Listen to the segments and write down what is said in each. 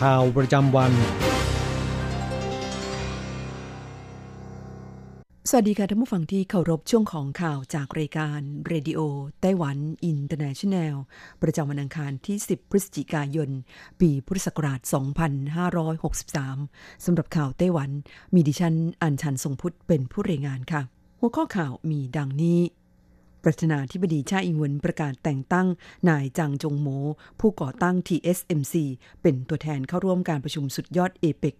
ข่าวประจำวัน สวัสดีค่ะท่านผู้ฟังที่เคารพช่วงของข่าวจากรายการ Radio Taiwan International ประจำวันอังคารที่ 10 พฤศจิกายน ปีพุทธศักราช 2563 สำหรับข่าวไต้หวัน มีดิฉันอัญชันทรงพุทธเป็นผู้รายงานค่ะ หัวข้อข่าวมีดังนี้ ประธานาธิบดีชาอิงเวินประกาศแต่งตั้ง นายจางจงโหม ผู้ก่อตั้ง TSMC เป็นตัวแทนเข้าร่วมการประชุมสุดยอดเอเปก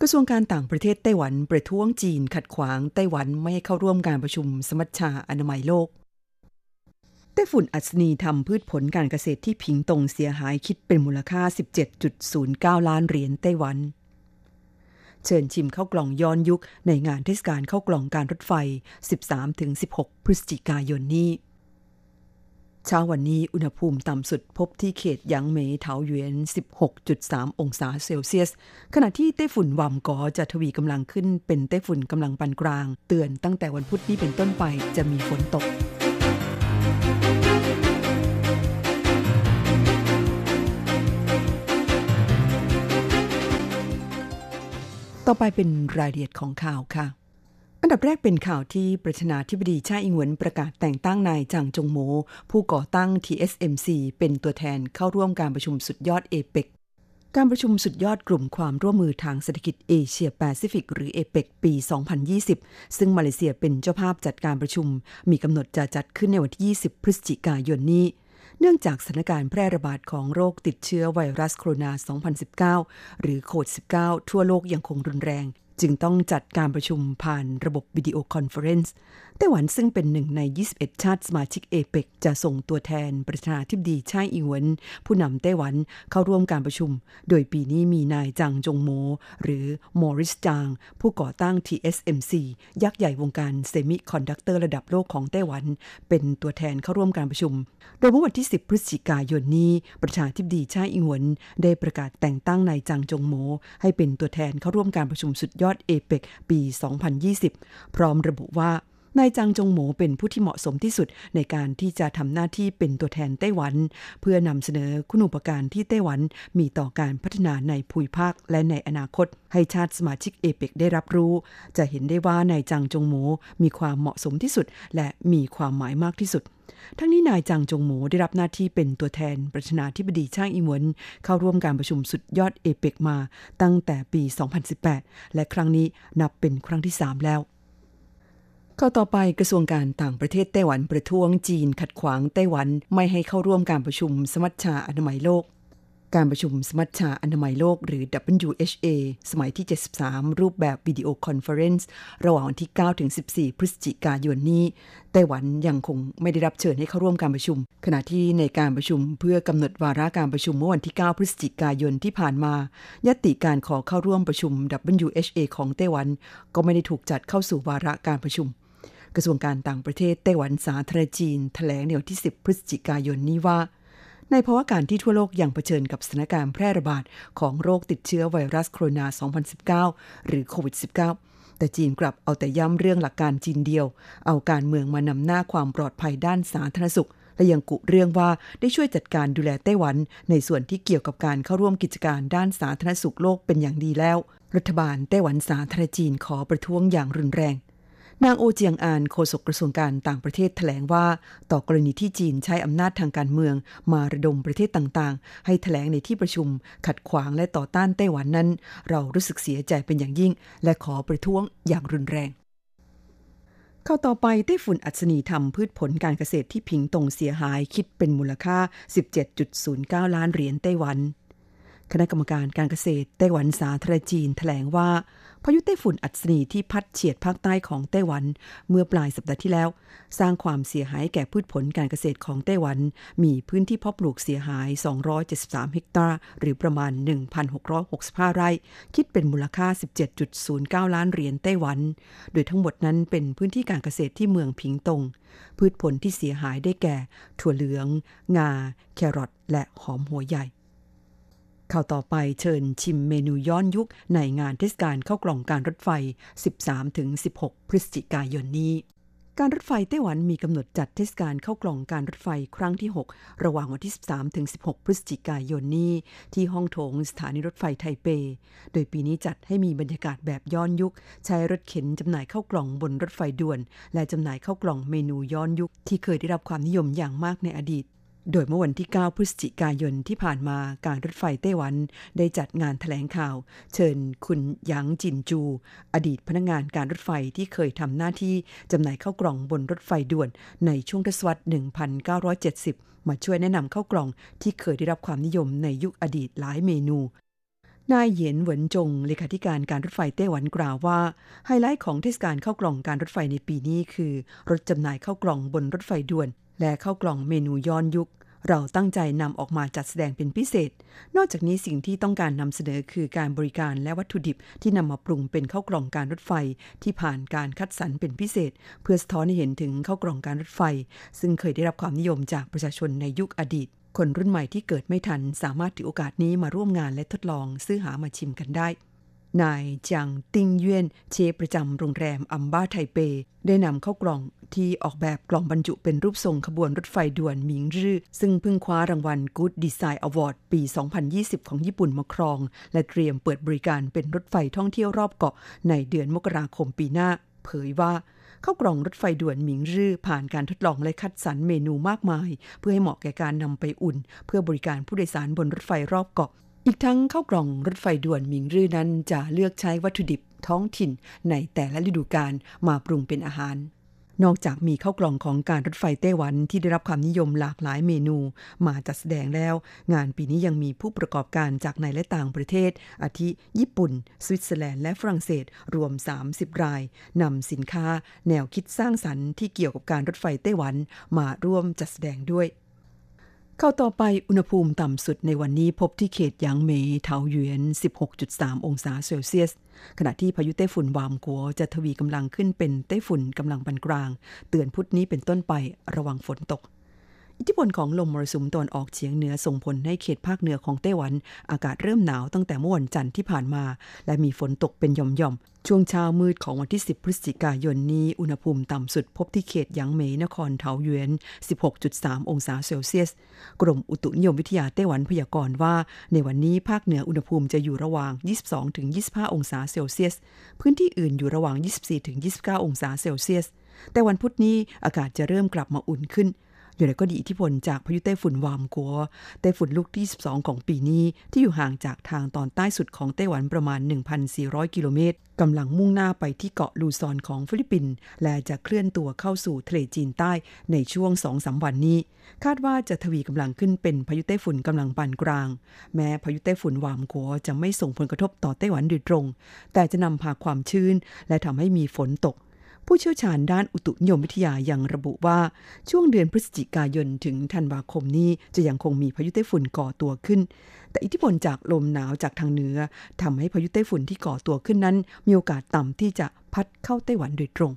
กระทรวงการต่างประเทศไต้หวันประท้วงจีนขัดขวางไต้หวันไม่ให้เข้าร่วมการประชุมสมัชชาอนามัยโลกไต้ฝุ่นอัศนีทำพืชผลการเกษตรที่ผิงตงเสียหายคิดเป็นมูลค่า 17.09 ล้านเหรียญไต้หวัน เชิญชิมข้าวกล่องย้อนยุคในงานเทศกาลข้าวกล่องการรถไฟ 13-16 พฤศจิกายนนี้เช้าวันนี้อุณหภูมิต่ำสุดพบที่เขตหยางเหมยเถาหยวน 16.3 องศาเซลเซียส ขณะที่ไต้ฝุ่นวามกอจะทวีกำลังขึ้นเป็นไต้ฝุ่นกำลังปานกลาง เตือนตั้งแต่วันพุธนี้เป็นต้นไปจะมีฝนตก ต่อไปเป็นรายละเอียดของข่าวค่ะ อันดับแรกเป็นข่าวที่ประธานาธิบดีชาอิงหวนประกาศแต่งตั้งนายจางจงโม ผู้ก่อตั้ง TSMC เป็นตัวแทนเข้าร่วมการประชุมสุดยอดเอเปกการประชุมสุดยอดกลุ่มความร่วมมือทางเศรษฐกิจเอเชียแปซิฟิกหรือเอเปกปี 2020 ซึ่งมาเลเซียเป็นเจ้าภาพจัดการประชุม มีกำหนดจะจัดขึ้นในวันที่ 20 พฤศจิกายนนี้ เนื่องจากสถานการณ์แพร่ระบาดของโรคติดเชื้อไวรัสโคโรนา 2019 หรือโควิด -19 ทั่วโลกยังคงรุนแรง จึงต้องจัดการประชุมผ่านระบบ video conference ไต้หวันซึ่งเป็นหนึ่งใน 21 ชาติสมาชิกเอเปกจะส่งตัวแทนประธานาธิบดีไช่อิงเหวินผู้นำไต้หวันเข้าร่วมการประชุม โดยปีนี้มีนายจางจงโม หรือมอริสจาง ผู้ก่อตั้ง TSMC ยักษ์ใหญ่วงการเซมิคอนดักเตอร์ระดับโลกของไต้หวัน เป็นตัวแทนเข้าร่วมการประชุม โดยเมื่อวันที่ 10 พฤศจิกายนนี้ ประธานาธิบดีชาอิงเหวินได้ประกาศแต่งตั้งนายจางจงโม ให้เป็นตัวแทนเข้าร่วมการประชุมสุดยอดเอเปกปี 2020 พร้อมระบุว่า นายจางจงโหมเป็นผู้ที่เหมาะสมที่สุดในการที่จะทำหน้าที่เป็นตัวแทนไต้หวัน เพื่อนำเสนอคุณูปการที่ไต้หวันมีต่อการพัฒนาในภูมิภาคและในอนาคต ให้ชาติสมาชิกเอเปกได้รับรู้ จะเห็นได้ว่านายจางจงโหมมีความเหมาะสมที่สุด และมีความหมายมากที่สุดทั้งนี้นายจางจงโหมได้รับหน้าที่เป็นตัวแทนประธานาธิบดีช่างอิงหวนเข้าร่วมการประชุมสุดยอดเอเปกมาตั้งแต่ปี 2018 และครั้งนี้นับเป็นครั้งที่ 3 แล้ว ข้อต่อไปกระทรวงการต่างประเทศไต้หวันประท้วงจีนขัดขวางไต้หวันไม่ให้เข้าร่วมการประชุมสมัชชาอนามัยโลก การประชุมสมัชชาอนามัยโลกหรือ WHA สมัยที่ 73 รูปแบบ video conference ระหว่างวันที่ 9 ถึง 14 พฤศจิกายนนี้ ไต้หวันยังคงไม่ได้รับเชิญให้เข้าร่วมการประชุม ขณะที่ในการประชุมเพื่อกำหนดวาระการประชุมเมื่อวันที่ 9 พฤศจิกายนที่ผ่านมายติการขอเข้าร่วมประชุม WHA ของไต้หวัน ก็ไม่ได้ถูกจัดเข้าสู่วาระการประชุม กระทรวงการต่างประเทศไต้หวันสาธารณรัฐจีนแถลงในวันที่ 10 พฤศจิกายนนี้ว่า ในภาวะการที่ทั่วโลกยังเผชิญกับสถานการณ์แพร่ระบาดของโรคติดเชื้อไวรัสโคโรนา 2019 หรือโควิด -19 แต่จีนกลับเอาแต่ย้ำเรื่องหลักการจีนเดียว เอาการเมืองมานำหน้าความปลอดภัยด้านสาธารณสุขและยังกุเรื่องว่าได้ช่วยจัดการดูแลไต้หวัน ในส่วนที่เกี่ยวกับการเข้าร่วมกิจการด้านสาธารณสุขโลกเป็นอย่างดีแล้ว รัฐบาลไต้หวันสาธารณจีนขอประท้วงอย่างรุนแรง นางโอเจียงอานโฆษกกระทรวงการต่างประเทศแถลงว่า ต่อกรณีที่จีนใช้อำนาจทางการเมือง มาระดมประเทศต่างๆ ให้แถลงในที่ประชุม ขัดขวางและต่อต้านไต้หวันนั้น เรารู้สึกเสียใจเป็นอย่างยิ่ง และขอประท้วงอย่างรุนแรงเข้าต่อไปไต้ฝุ่นอัศนีทำพืชผลการเกษตรที่พิงตงเสียหายคิดเป็นมูลค่า 17.09 ล้านเหรียญไต้หวัน คณะกรรมการการเกษตรไต้หวันสาธารณจีนแถลงว่า พายุไต้ฝุ่นอัศนีที่พัดเฉียดภาคใต้ของไต้หวัน เมื่อปลายสัปดาห์ที่แล้ว สร้างความเสียหายแก่พืชผลการเกษตรของไต้หวัน มีพื้นที่เพาะปลูกเสียหาย 273 เฮกตาร์ หรือประมาณ 1,665 ไร่ คิดเป็นมูลค่า 17.09 ล้านเหรียญไต้หวัน โดยทั้งหมดนั้นเป็นพื้นที่การเกษตรที่เมืองพิงตง พืชผลที่เสียหายได้แก่ ถั่วเหลือง งา แครอทและหอมหัวใหญ่ ข่าวต่อไปเชิญชิมเมนูย้อนยุคในงานเทศกาลเข้ากล่องการรถไฟ 13-16 พฤศจิกายนนี้ การรถไฟไต้หวันมีกำหนดจัดเทศกาลเข้ากล่องการรถไฟครั้งที่ 6 ระหว่างวันที่ 13-16 พฤศจิกายนนี้ ที่ห้องโถงสถานีรถไฟไทเป โดยปีนี้จัดให้มีบรรยากาศแบบย้อนยุค ใช้รถเข็นจำหน่ายเข้ากล่องบนรถไฟด่วน และจำหน่ายเข้ากล่องเมนูย้อนยุคที่เคยได้รับความนิยมอย่างมากในอดีต โดยเมื่อวันที่ 9 พฤศจิกายนที่ผ่านมาการรถไฟไต้หวันได้จัดงานถแถลงข่าว เชิญคุณหยางจินจู อดีตพนักงงานการรถไฟที่เคยทำหน้าที่จำหน่ายเข้ากล่องบนรถไฟด่วนในช่วงทศวรรษ 1970 มาช่วยแนะนำเข้ากล่องที่เคยได้รับความนิยมในยุคอดีตหลายเมนูนายเหยียนเหวินจงเลขาธิการการรถไฟไต้หวันกล่าวว่า ไฮไลท์ของเทศกาลเข้ากล่องการรถไฟในปีนี้คือ รถจำหน่ายเข้ากล่องบนรถไฟด่วน และเข้ากล่องเมนูย้อนยุค เราตั้งใจนำออกมาจัดแสดงเป็นพิเศษ นอกจากนี้สิ่งที่ต้องการนำเสนอคือการบริการและวัตถุดิบที่นำมาปรุงเป็นข้าวกล่องการรถไฟ ที่ผ่านการคัดสรรเป็นพิเศษ เพื่อสะท้อนให้เห็นถึงข้าวกล่องการรถไฟ ซึ่งเคยได้รับความนิยมจากประชาชนในยุคอดีต คนรุ่นใหม่ที่เกิดไม่ทันสามารถถือโอกาสนี้มาร่วมงานและทดลองซื้อหามาชิมกันได้ นายจางติงเยี่ยนเชฟประจำโรงแรมอัมบ้าไทเป ได้นำเข้ากล่องที่ออกแบบกล่องบรรจุเป็นรูปทรงขบวนรถไฟด่วนหมิงรื่อ ซึ่งเพิ่งคว้ารางวัล Good Design Award ปี 2020 ของญี่ปุ่นมาครอง และเตรียมเปิดบริการเป็นรถไฟท่องเที่ยวรอบเกาะในเดือนมกราคมปีหน้า เผยว่าเข้ากล่องรถไฟด่วนหมิงรื่อผ่านการทดลองและคัดสรรเมนูมากมาย เพื่อให้เหมาะแก่การนำไปอุ่น เพื่อบริการผู้โดยสารบนรถไฟรอบเกาะ อีกทั้งข้าวกล่องรถไฟด่วนมิงรื่อนั้นจะเลือกใช้วัตถุดิบท้องถิ่นในแต่ละฤดูกาลมาปรุงเป็นอาหาร นอกจากมีข้าวกล่องของการรถไฟไต้หวันที่ได้รับความนิยมหลากหลายเมนูมาจัดแสดงแล้ว งานปีนี้ยังมีผู้ประกอบการจากในและต่างประเทศ อาทิ ญี่ปุ่น สวิตเซอร์แลนด์และฝรั่งเศสรวม 30 รายนำสินค้า แนวคิดสร้างสรรค์ที่เกี่ยวกับการรถไฟไต้หวันมาร่วมจัดแสดงด้วย เข้าต่อไปอุณหภูมิต่ำสุดในวันนี้พบที่เขตหยางเหมเทาหยวน 16.3 องศาเซลเซียส ขณะที่พายุไต้ฝุ่นวามกัวจะทวีกำลังขึ้นเป็นไต้ฝุ่นกำลังปานกลาง เตือนพุธนี้เป็นต้นไประวังฝนตก อิทธิพลของลมมรสุมตอนออกเฉียงเหนือส่งผลให้เขตภาคเหนือของไต้หวัน อากาศเริ่มหนาวตั้งแต่เมื่อวันจันทร์ที่ผ่านมา และมีฝนตกเป็นหย่อมๆ ช่วงเช้ามืดของวันที่ 10 พฤศจิกายนนี้ อุณหภูมิต่ำสุดพบที่เขตหยางเหมนครเทาหยวน 16.3 องศาเซลเซียส กรมอุตุนิยมวิทยาไต้หวันพยากรณ์ว่า ในวันนี้ภาคเหนืออุณหภูมิจะอยู่ระหว่าง 22-25 องศาเซลเซียส พื้นที่อื่นอยู่ระหว่าง 24-29 องศาเซลเซียส แต่วันพุธนี้อากาศจะเริ่มกลับมาอุ่นขึ้น อย่างไรก็ดีอิทธิพลจากพายุไต้ฝุ่นวามกัว ไต้ฝุ่นลูกที่ 12 ของปีนี้ ที่อยู่ห่างจากทางตอนใต้สุดของไต้หวันประมาณ 1,400 กิโลเมตรกำลังมุ่งหน้าไปที่เกาะลูซอนของฟิลิปปินส์และจะเคลื่อนตัวเข้าสู่ทะเลจีนใต้ในช่วง2อสวันนี้ คาดว่าจะทวีกำลังขึ้นเป็นพายุไต้ฝุ่นกำลังปานกลาง แม้พายุไต้ฝุ่นวามกัวจะไม่ส่งผลกระทบต่อไต้หวันโดยตรง แต่จะนำพาความชื้น และทำให้มีฝนตก ผู้เชี่ยวชาญด้านอุตุนิยมวิทยายังระบุว่า ช่วงเดือนพฤศจิกายนถึงธันวาคมนี้จะยังคงมีพายุไต้ฝุ่นก่อตัวขึ้น แต่อิทธิพลจากลมหนาวจากทางเหนือทำให้พายุไต้ฝุ่นที่ก่อตัวขึ้นนั้น มีโอกาสต่ำที่จะพัดเข้าไต้หวันโดยตรง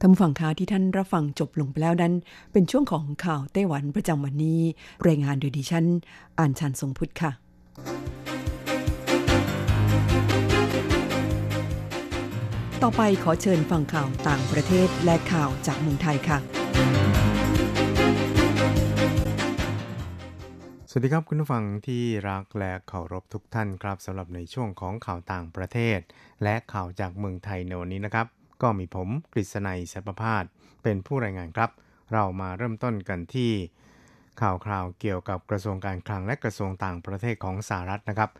ท่านฝั่งค้าที่ท่านรับฟังจบลงไปแล้วนั้น เป็นช่วงของข่าวไต้หวันประจำวันนี้ รายงานโดยดิฉันอ่านชันทรงพุทธค่ะ ต่อไปขอเชิญฟังข่าวต่างประเทศและข่าวจากเมืองไทยค่ะ สวัสดีครับคุณผู้ฟังที่รักและเคารพทุกท่านครับสำหรับในช่วงของข่าวต่างประเทศ และข่าวจากเมืองไทยในวันนี้นะครับ ก็มีผมกฤษณัยสัพพาสเป็นผู้รายงานครับ เรามาเริ่มต้นกันที่ ข่าวคราวเกี่ยวกับกระทรวงการคลังและกระทรวงต่างประเทศของสหรัฐนะครับ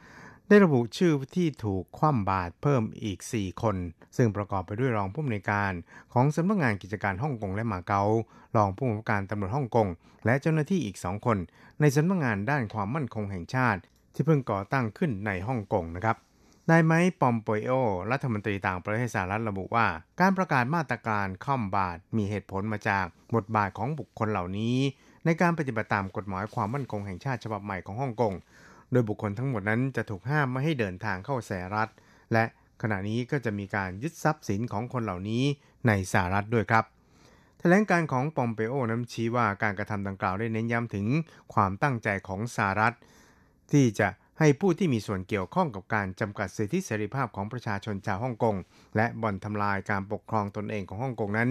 ได้ระบุชื่อที่ถูกคว่ำบาตรเพิ่มอีก 4 คน ซึ่งประกอบไปด้วยรองผู้อำนวยการของสำนักงานกิจการฮ่องกงและมาเก๊ารองผู้บัญชาการตำรวจฮ่องกง และเจ้าหน้าที่อีก 2 คน ในสำนักงานด้านความมั่นคงแห่งชาติ ที่เพิ่งก่อตั้งขึ้นในฮ่องกงนะครับนายไมค์ปอมโปโอ รัฐมนตรีต่างประเทศสหรัฐระบุว่า การประกาศมาตรการค่อมบาทมีเหตุผลมาจากบทบาทของบุคคลเหล่านี้ ในการปฏิบัติตามกฎหมายความมั่นคงแห่งชาติฉบับใหม่ของฮ่องกง โดยบุคคลทั้งหมดนั้นจะถูกห้ามไม่ให้เดินทางเข้าสหรัฐ และขณะนี้ก็จะมีการยึดทรัพย์สินของคนเหล่านี้ในสหรัฐด้วยครับแถลงการของปอมเปโอนั้นชี้ว่าการกระทำดังกล่าวได้เน้นย้ำถึงความตั้งใจของสหรัฐ ที่จะให้ผู้ที่มีส่วนเกี่ยวข้องกับการจำกัดสิทธิเสรีภาพของประชาชนชาวฮ่องกง และบ่อนทำลายการปกครองตนเองของฮ่องกงนั้น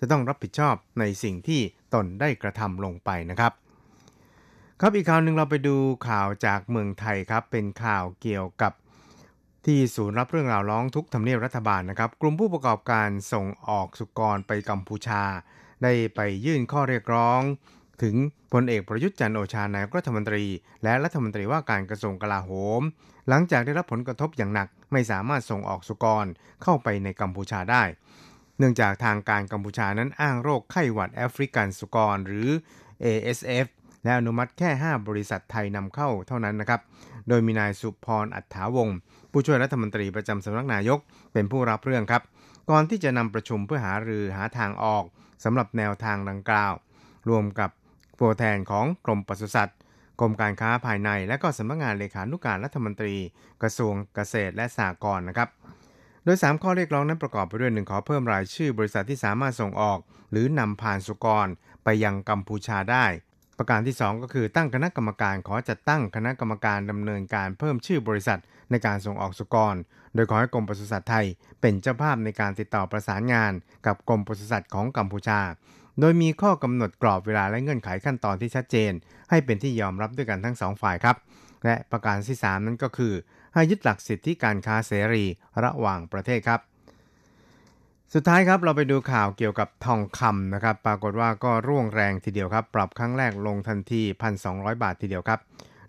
จะต้องรับผิดชอบในสิ่งที่ตนได้กระทำลงไปนะครับ ครับอีกข่าวหนึ่งเราไปดูข่าวจากเมืองไทยครับ เป็นข่าวเกี่ยวกับที่ศูนย์รับเรื่องราวร้องทุกทำเนียบรัฐบาลนะครับ กลุ่มผู้ประกอบการส่งออกสุกรไปกัมพูชา ได้ไปยื่นข้อเรียกร้อง ถึงพลเอกประยุทธ์จันโอชานายกรัฐมนตรี และรัฐมนตรีว่าการกระทรวงกลาโหม หลังจากได้รับผลกระทบอย่างหนักไม่สามารถส่งออกสุกรเข้าไปในกัมพูชาได้ เนื่องจากทางการกัมพูชานั้นอ้างโรคไข้หวัดแอฟริกันสุกรหรือ ASF และอนุมัติแค่ 5 บริษัทไทยนำเข้าเท่านั้นนะครับ โดยมีนายสุพรอัฏฐาวงศ์ผู้ช่วยรัฐมนตรีประจำสำนักนายกเป็นผู้รับเรื่องครับ ก่อนที่จะนำประชุมเพื่อหารือหาทางออกสำหรับแนวทางดังกล่าว รวมกับตัวแทนของกรมปศุสัตว์กรมการค้าภายในและก็สำนักงานเลขานุการรัฐมนตรี กระทรวงเกษตรและสหกรณ์นะครับ โดย 3 ข้อเรียกร้องนั้นประกอบไปด้วยหนึ่งขอเพิ่มรายชื่อบริษัทที่สามารถส่งออก หรือนำผ่านสุกรไปยังกัมพูชาได้ ประการที่ 2 ก็คือตั้งคณะกรรมการขอจัดตั้งคณะกรรมการดำเนินการเพิ่มชื่อบริษัทในการส่งออกสุกร โดยขอให้กรมปศุสัตว์ไทย เป็นเจ้าภาพในการติดต่อประสานงาน กับกรมปศุสัตว์ของกัมพูชา โดยมีข้อกำหนดกรอบเวลาและเงื่อนไขขั้นตอนที่ชัดเจน ให้เป็นที่ยอมรับด้วยกันทั้งสองฝ่ายครับ และประการที่ 3 นั้นก็คือ ให้ยึดหลักสิทธิการค้าเสรีระหว่างประเทศครับ สุดท้ายครับเราไปดูข่าวเกี่ยวกับทองคำนะครับ ปรากฏว่าก็ร่วงแรงทีเดียวครับ ปรับครั้งแรกลงทันที 1,200 บาททีเดียวครับ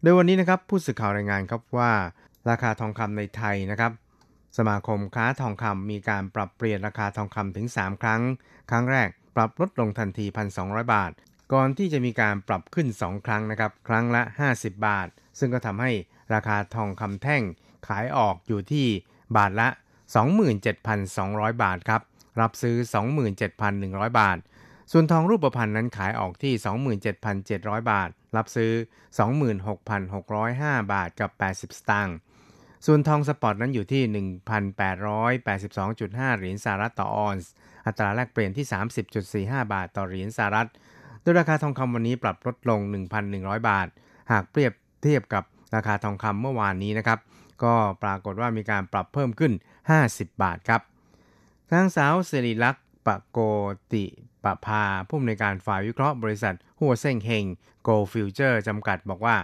โดยวันนี้นะครับผู้สื่อข่าวรายงานครับว่า ราคาทองคำในไทยนะครับ สมาคมค้าทองคำมีการปรับเปลี่ยนราคาทองคำถึง 3 ครั้ง ครั้งแรกปรับลดลงทันที 1,200 บาท ก่อนที่จะมีการปรับขึ้น 2 ครั้งนะครับ ครั้งละ 50 บาท ซึ่งก็ทำให้ราคาทองคำแท่งขายออกอยู่ที่บาทละ 27,200 บาทครับ รับซื้อ 27,100 บาท ส่วนทองรูปพรรณนั้นขายออกที่ 27,700 บาท รับซื้อ 26,605 บาทกับ 80 สตางค์ ส่วนทอง spot นั้นอยู่ที่ 1,882.5 เหรียญสหรัฐต่อออนซ์ อัตราแลกเปลี่ยนที่ 30.45 บาทต่อเหรียญสหรัฐ โดยราคาทองคำวันนี้ปรับลดลง 1,100 บาท หากเปรียบเทียบกับราคาทองคำเมื่อวานนี้นะครับ ก็ปรากฏว่ามีการปรับเพิ่มขึ้น 50 บาทครับ นางสาวศิริลักษณ์ ปโกฏิประภาผู้อำนวยการฝ่ายวิเคราะห์บริษัท ฮั่วเซ่งเฮง Gold Futures จำกัดบอกว่า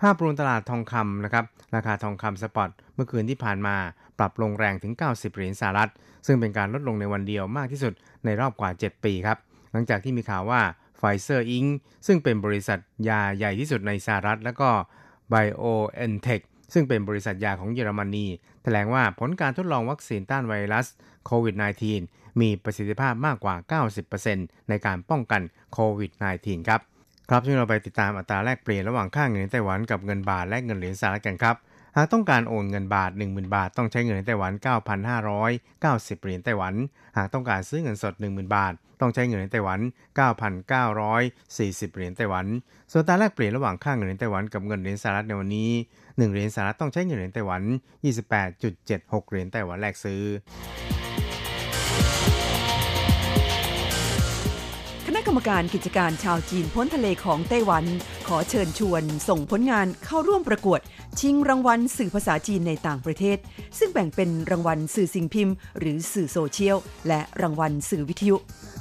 ภาพรวมตลาดทองคำนะครับ ราคาทองคำ spot เมื่อคืนที่ผ่านมาปรับลงแรงถึง 90 เหรียญสหรัฐ ซึ่งเป็นการลดลงในวันเดียวมากที่สุดในรอบกว่า 7 ปีครับ หลังจากที่มีข่าวว่า Pfizer Inc ซึ่งเป็นบริษัทยาใหญ่ที่สุดในสหรัฐ แล้วก็ BioNTech ซึ่งเป็นบริษัทยาของเยอรมนีแถลงว่าผลการทดลองวัคซีนต้านไวรัสโควิด -19 มีประสิทธิภาพมากกว่า 90%ในการป้องกันโควิด -19 ครับ ครับช่วงเราไปติดตามอัตราแลกเปลี่ยนระหว่างค่าเงินไต้หวันกับเงินบาทและเงินเหรียญสหรัฐกันครับากต้องการโอนเงินบาท 10,000 บาท ต้องใช้เงินไต้หวัน 9,590 เหรียญไต้หวัน หากต้องการซื้อเงินสด 10,000 บาท ต้องใช้เงินไต้หวัน 9,940 เหรียญไต้หวัน ส่วนตาแลกเปลี่ยนระหว่างค่าเงินไต้หวันกับเงินเหรียญสหรัฐในวันนี้ 1 เหรียญสหรัฐต้องใช้เงินเหรียญไต้หวัน 28.76 เหรียญไต้หวันแลกซื้อ กรรมการกิจการชาวจีนพ้นทะเลของไต้หวัน ขอเชิญชวน ส่งผลงานเข้าร่วมประกวด ชิงรางวัลสื่อภาษาจีนในต่างประเทศ ซึ่งแบ่งเป็นรางวัลสื่อสิ่งพิมพ์ หรือสื่อโซเชียล และรางวัลสื่อวิทยุ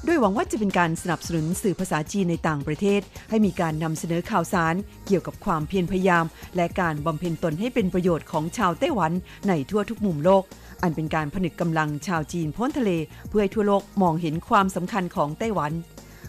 โดยหวังว่าจะเป็นการสนับสนุนสื่อภาษาจีนในต่างประเทศ ให้มีการนำเสนอข่าวสาร เกี่ยวกับความเพียรพยายาม และการบำเพ็ญตนให้เป็นประโยชน์ของชาวไต้หวันในทั่วทุกมุมโลก อันเป็นการผนึกกำลังชาวจีนพ้นทะเล เพื่อให้ทั่วโลกมองเห็นความสำคัญของไต้หวัน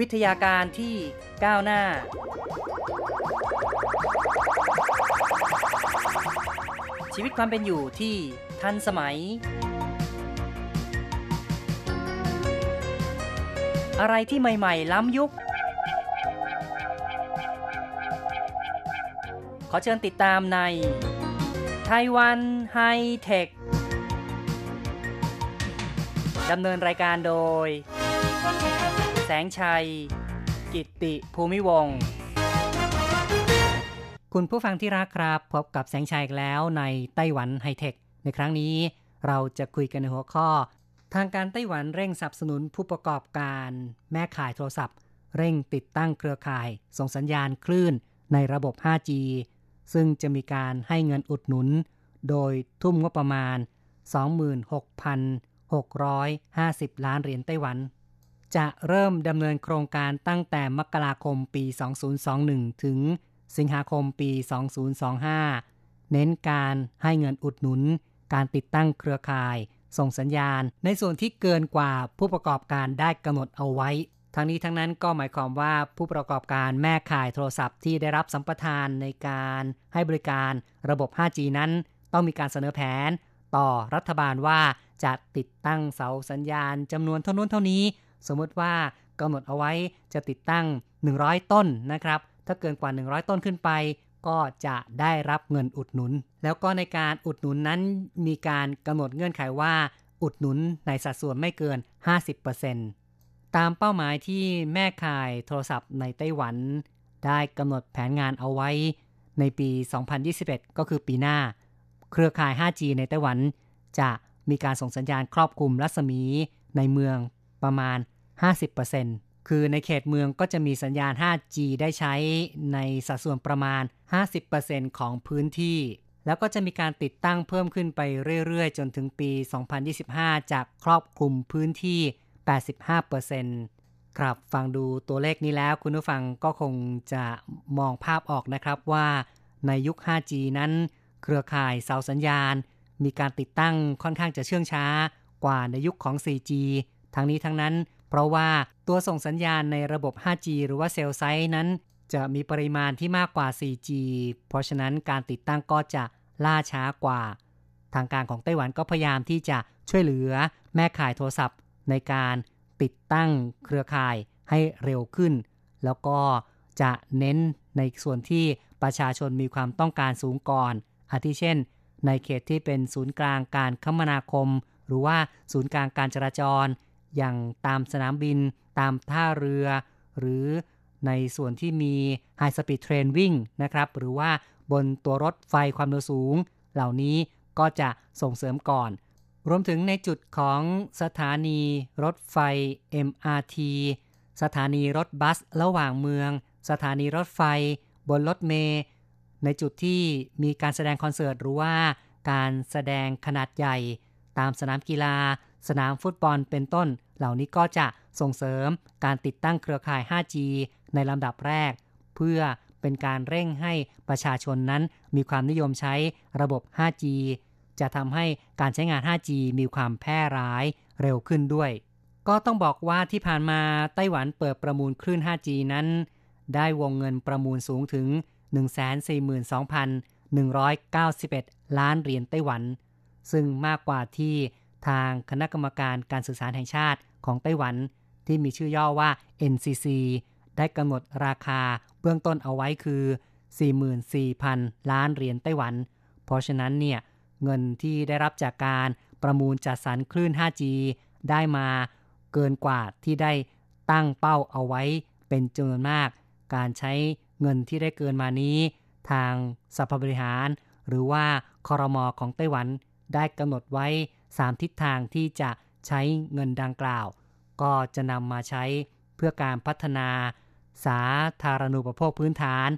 วิทยาการที่ก้าวหน้า ชีวิตความเป็นอยู่ที่ทันสมัย อะไรที่ใหม่ ๆ ล้ำยุค ขอเชิญติดตามในไต้หวันไฮเทคดำเนินรายการโดย สงชัย กิตติภูมิวงคุณผู้ฟังที่รักครับ พบกับแสงชัยแล้วในไต้หวันไฮเทค ในครั้งนี้เราจะคุยกันในหัวข้อ ทางการไต้หวันเร่งสนับสนุนผู้ประกอบการแม่ข่ายโทรศัพท์ เร่งติดตั้งเครือข่าย ส่งสัญญาณคลื่นในระบบ 5G ซึ่งจะมีการให้เงินอุดหนุน โดยทุ่มงบประมาณ 26,650 ล้านเหรียญไต้หวัน จะเริ่มดำเนินโครงการตั้งแต่มกราคมปี 2021 ถึงสิงหาคมปี 2025 เน้นการให้เงินอุดหนุน การติดตั้งเครือข่าย ส่งสัญญาณ ในส่วนที่เกินกว่าผู้ประกอบการได้กำหนดเอาไว้ ทั้งนี้ทั้งนั้นก็หมายความว่าผู้ประกอบการแม่ข่ายโทรศัพท์ที่ได้รับสัมปทานในการให้บริการระบบ 5G นั้น ต้องมีการเสนอแผน ต่อรัฐบาลว่าจะติดตั้งเสาสัญญาณจำนวนเท่านู้นเท่านี้ สมมติว่ากำหนดเอาไว้จะติดตั้ง 100 ต้นนะครับ ถ้าเกินกว่า 100 ต้นขึ้นไป ก็จะได้รับเงินอุดหนุน แล้วก็ในการอุดหนุนนั้นมีการกำหนดเงื่อนไขว่า อุดหนุนในสัดส่วนไม่เกิน 50%ตามเป้าหมายที่แม่ข่ายโทรศัพท์ในไต้หวัน ได้กำหนดแผนงานเอาไว้ ในปี 2021 ก็คือปีหน้า เครือข่าย 5G ในไต้หวัน จะมีการส่งสัญญาณครอบคลุมรัศมีในเมือง ประมาณ 50%คือในเขตเมืองก็จะมีสัญญาณ 5G ได้ใช้ในสัดส่วนประมาณ 50%ของพื้นที่ แล้วก็จะมีการติดตั้งเพิ่มขึ้นไปเรื่อยๆ จนถึงปี 2025จากครอบคลุมพื้นที่ 85%ครับฟังดูตัวเลขนี้แล้วคุณผู้ฟังก็คงจะมองภาพออกนะครับว่าในยุค 5G นั้น เครือข่ายเสาสัญญาณ มีการติดตั้งค่อนข้างจะเชื่องช้ากว่าในยุคของ 4G ทั้งนี้ทั้งนั้น เพราะว่าตัวส่งสัญญาณในระบบ 5G หรือว่าเซลล์ไซต์นั้น จะมีปริมาณที่มากกว่า 4G เพราะฉะนั้นการติดตั้งก็จะล่าช้ากว่า ทางการของไต้หวันก็พยายามที่จะช่วยเหลือแม่ข่ายโทรศัพท์ ในการติดตั้งเครือข่ายให้เร็วขึ้น แล้วก็จะเน้นในส่วนที่ประชาชนมีความต้องการสูงก่อน อาทิเช่น ในเขตที่เป็นศูนย์กลางการคมนาคม หรือว่าศูนย์กลางการจราจร อย่างตามสนามบิน ตามท่าเรือ หรือในส่วนที่มี High Speed Train วิ่งนะครับ หรือว่าบนตัวรถไฟความเร็วสูง เหล่านี้ก็จะส่งเสริมก่อน รวมถึงในจุดของสถานีรถไฟ MRT สถานีรถบัสระหว่างเมือง สถานีรถไฟ บนรถเมล์ในจุดที่มีการแสดงคอนเสิร์ตหรือว่าการแสดงขนาดใหญ่ ตามสนามกีฬา สนามฟุตบอลเป็นต้น เหล่านี้ก็จะส่งเสริมการติดตั้งเครือข่าย 5G ในลำดับแรก เพื่อเป็นการเร่งให้ประชาชนนั้นมีความนิยมใช้ระบบ 5G จะทำให้การใช้งาน 5G มีความแพร่ร้ายเร็วขึ้นด้วย ก็ต้องบอกว่าที่ผ่านมาไต้หวันเปิดประมูลคลื่น 5G นั้น ได้วงเงินประมูลสูงถึง 142,191 ล้านเหรียญไต้หวัน ซึ่งมากกว่าที่ ทางคณะกรรมการการสื่อสารแห่งชาติของไต้หวัน ที่มีชื่อย่อว่า NCC ได้กำหนดราคาเบื้องต้นเอาไว้คือ 44,000 ล้านเหรียญไต้หวัน เพราะฉะนั้นเนี่ย เงินที่ได้รับจากการประมูลจัดสรรคลื่น 5G ได้มาเกินกว่าที่ได้ตั้งเป้าเอาไว้เป็นจำนวนมาก การใช้เงินที่ได้เกินมานี้ ทางสภาบริหาร หรือว่าคอรมอของไต้หวันได้กำหนดไว้ 3 ทิศทางที่จะใช้เงินดังกล่าว ก็จะนำมาใช้เพื่อการพัฒนา สาธารณูปโภคพื้นฐาน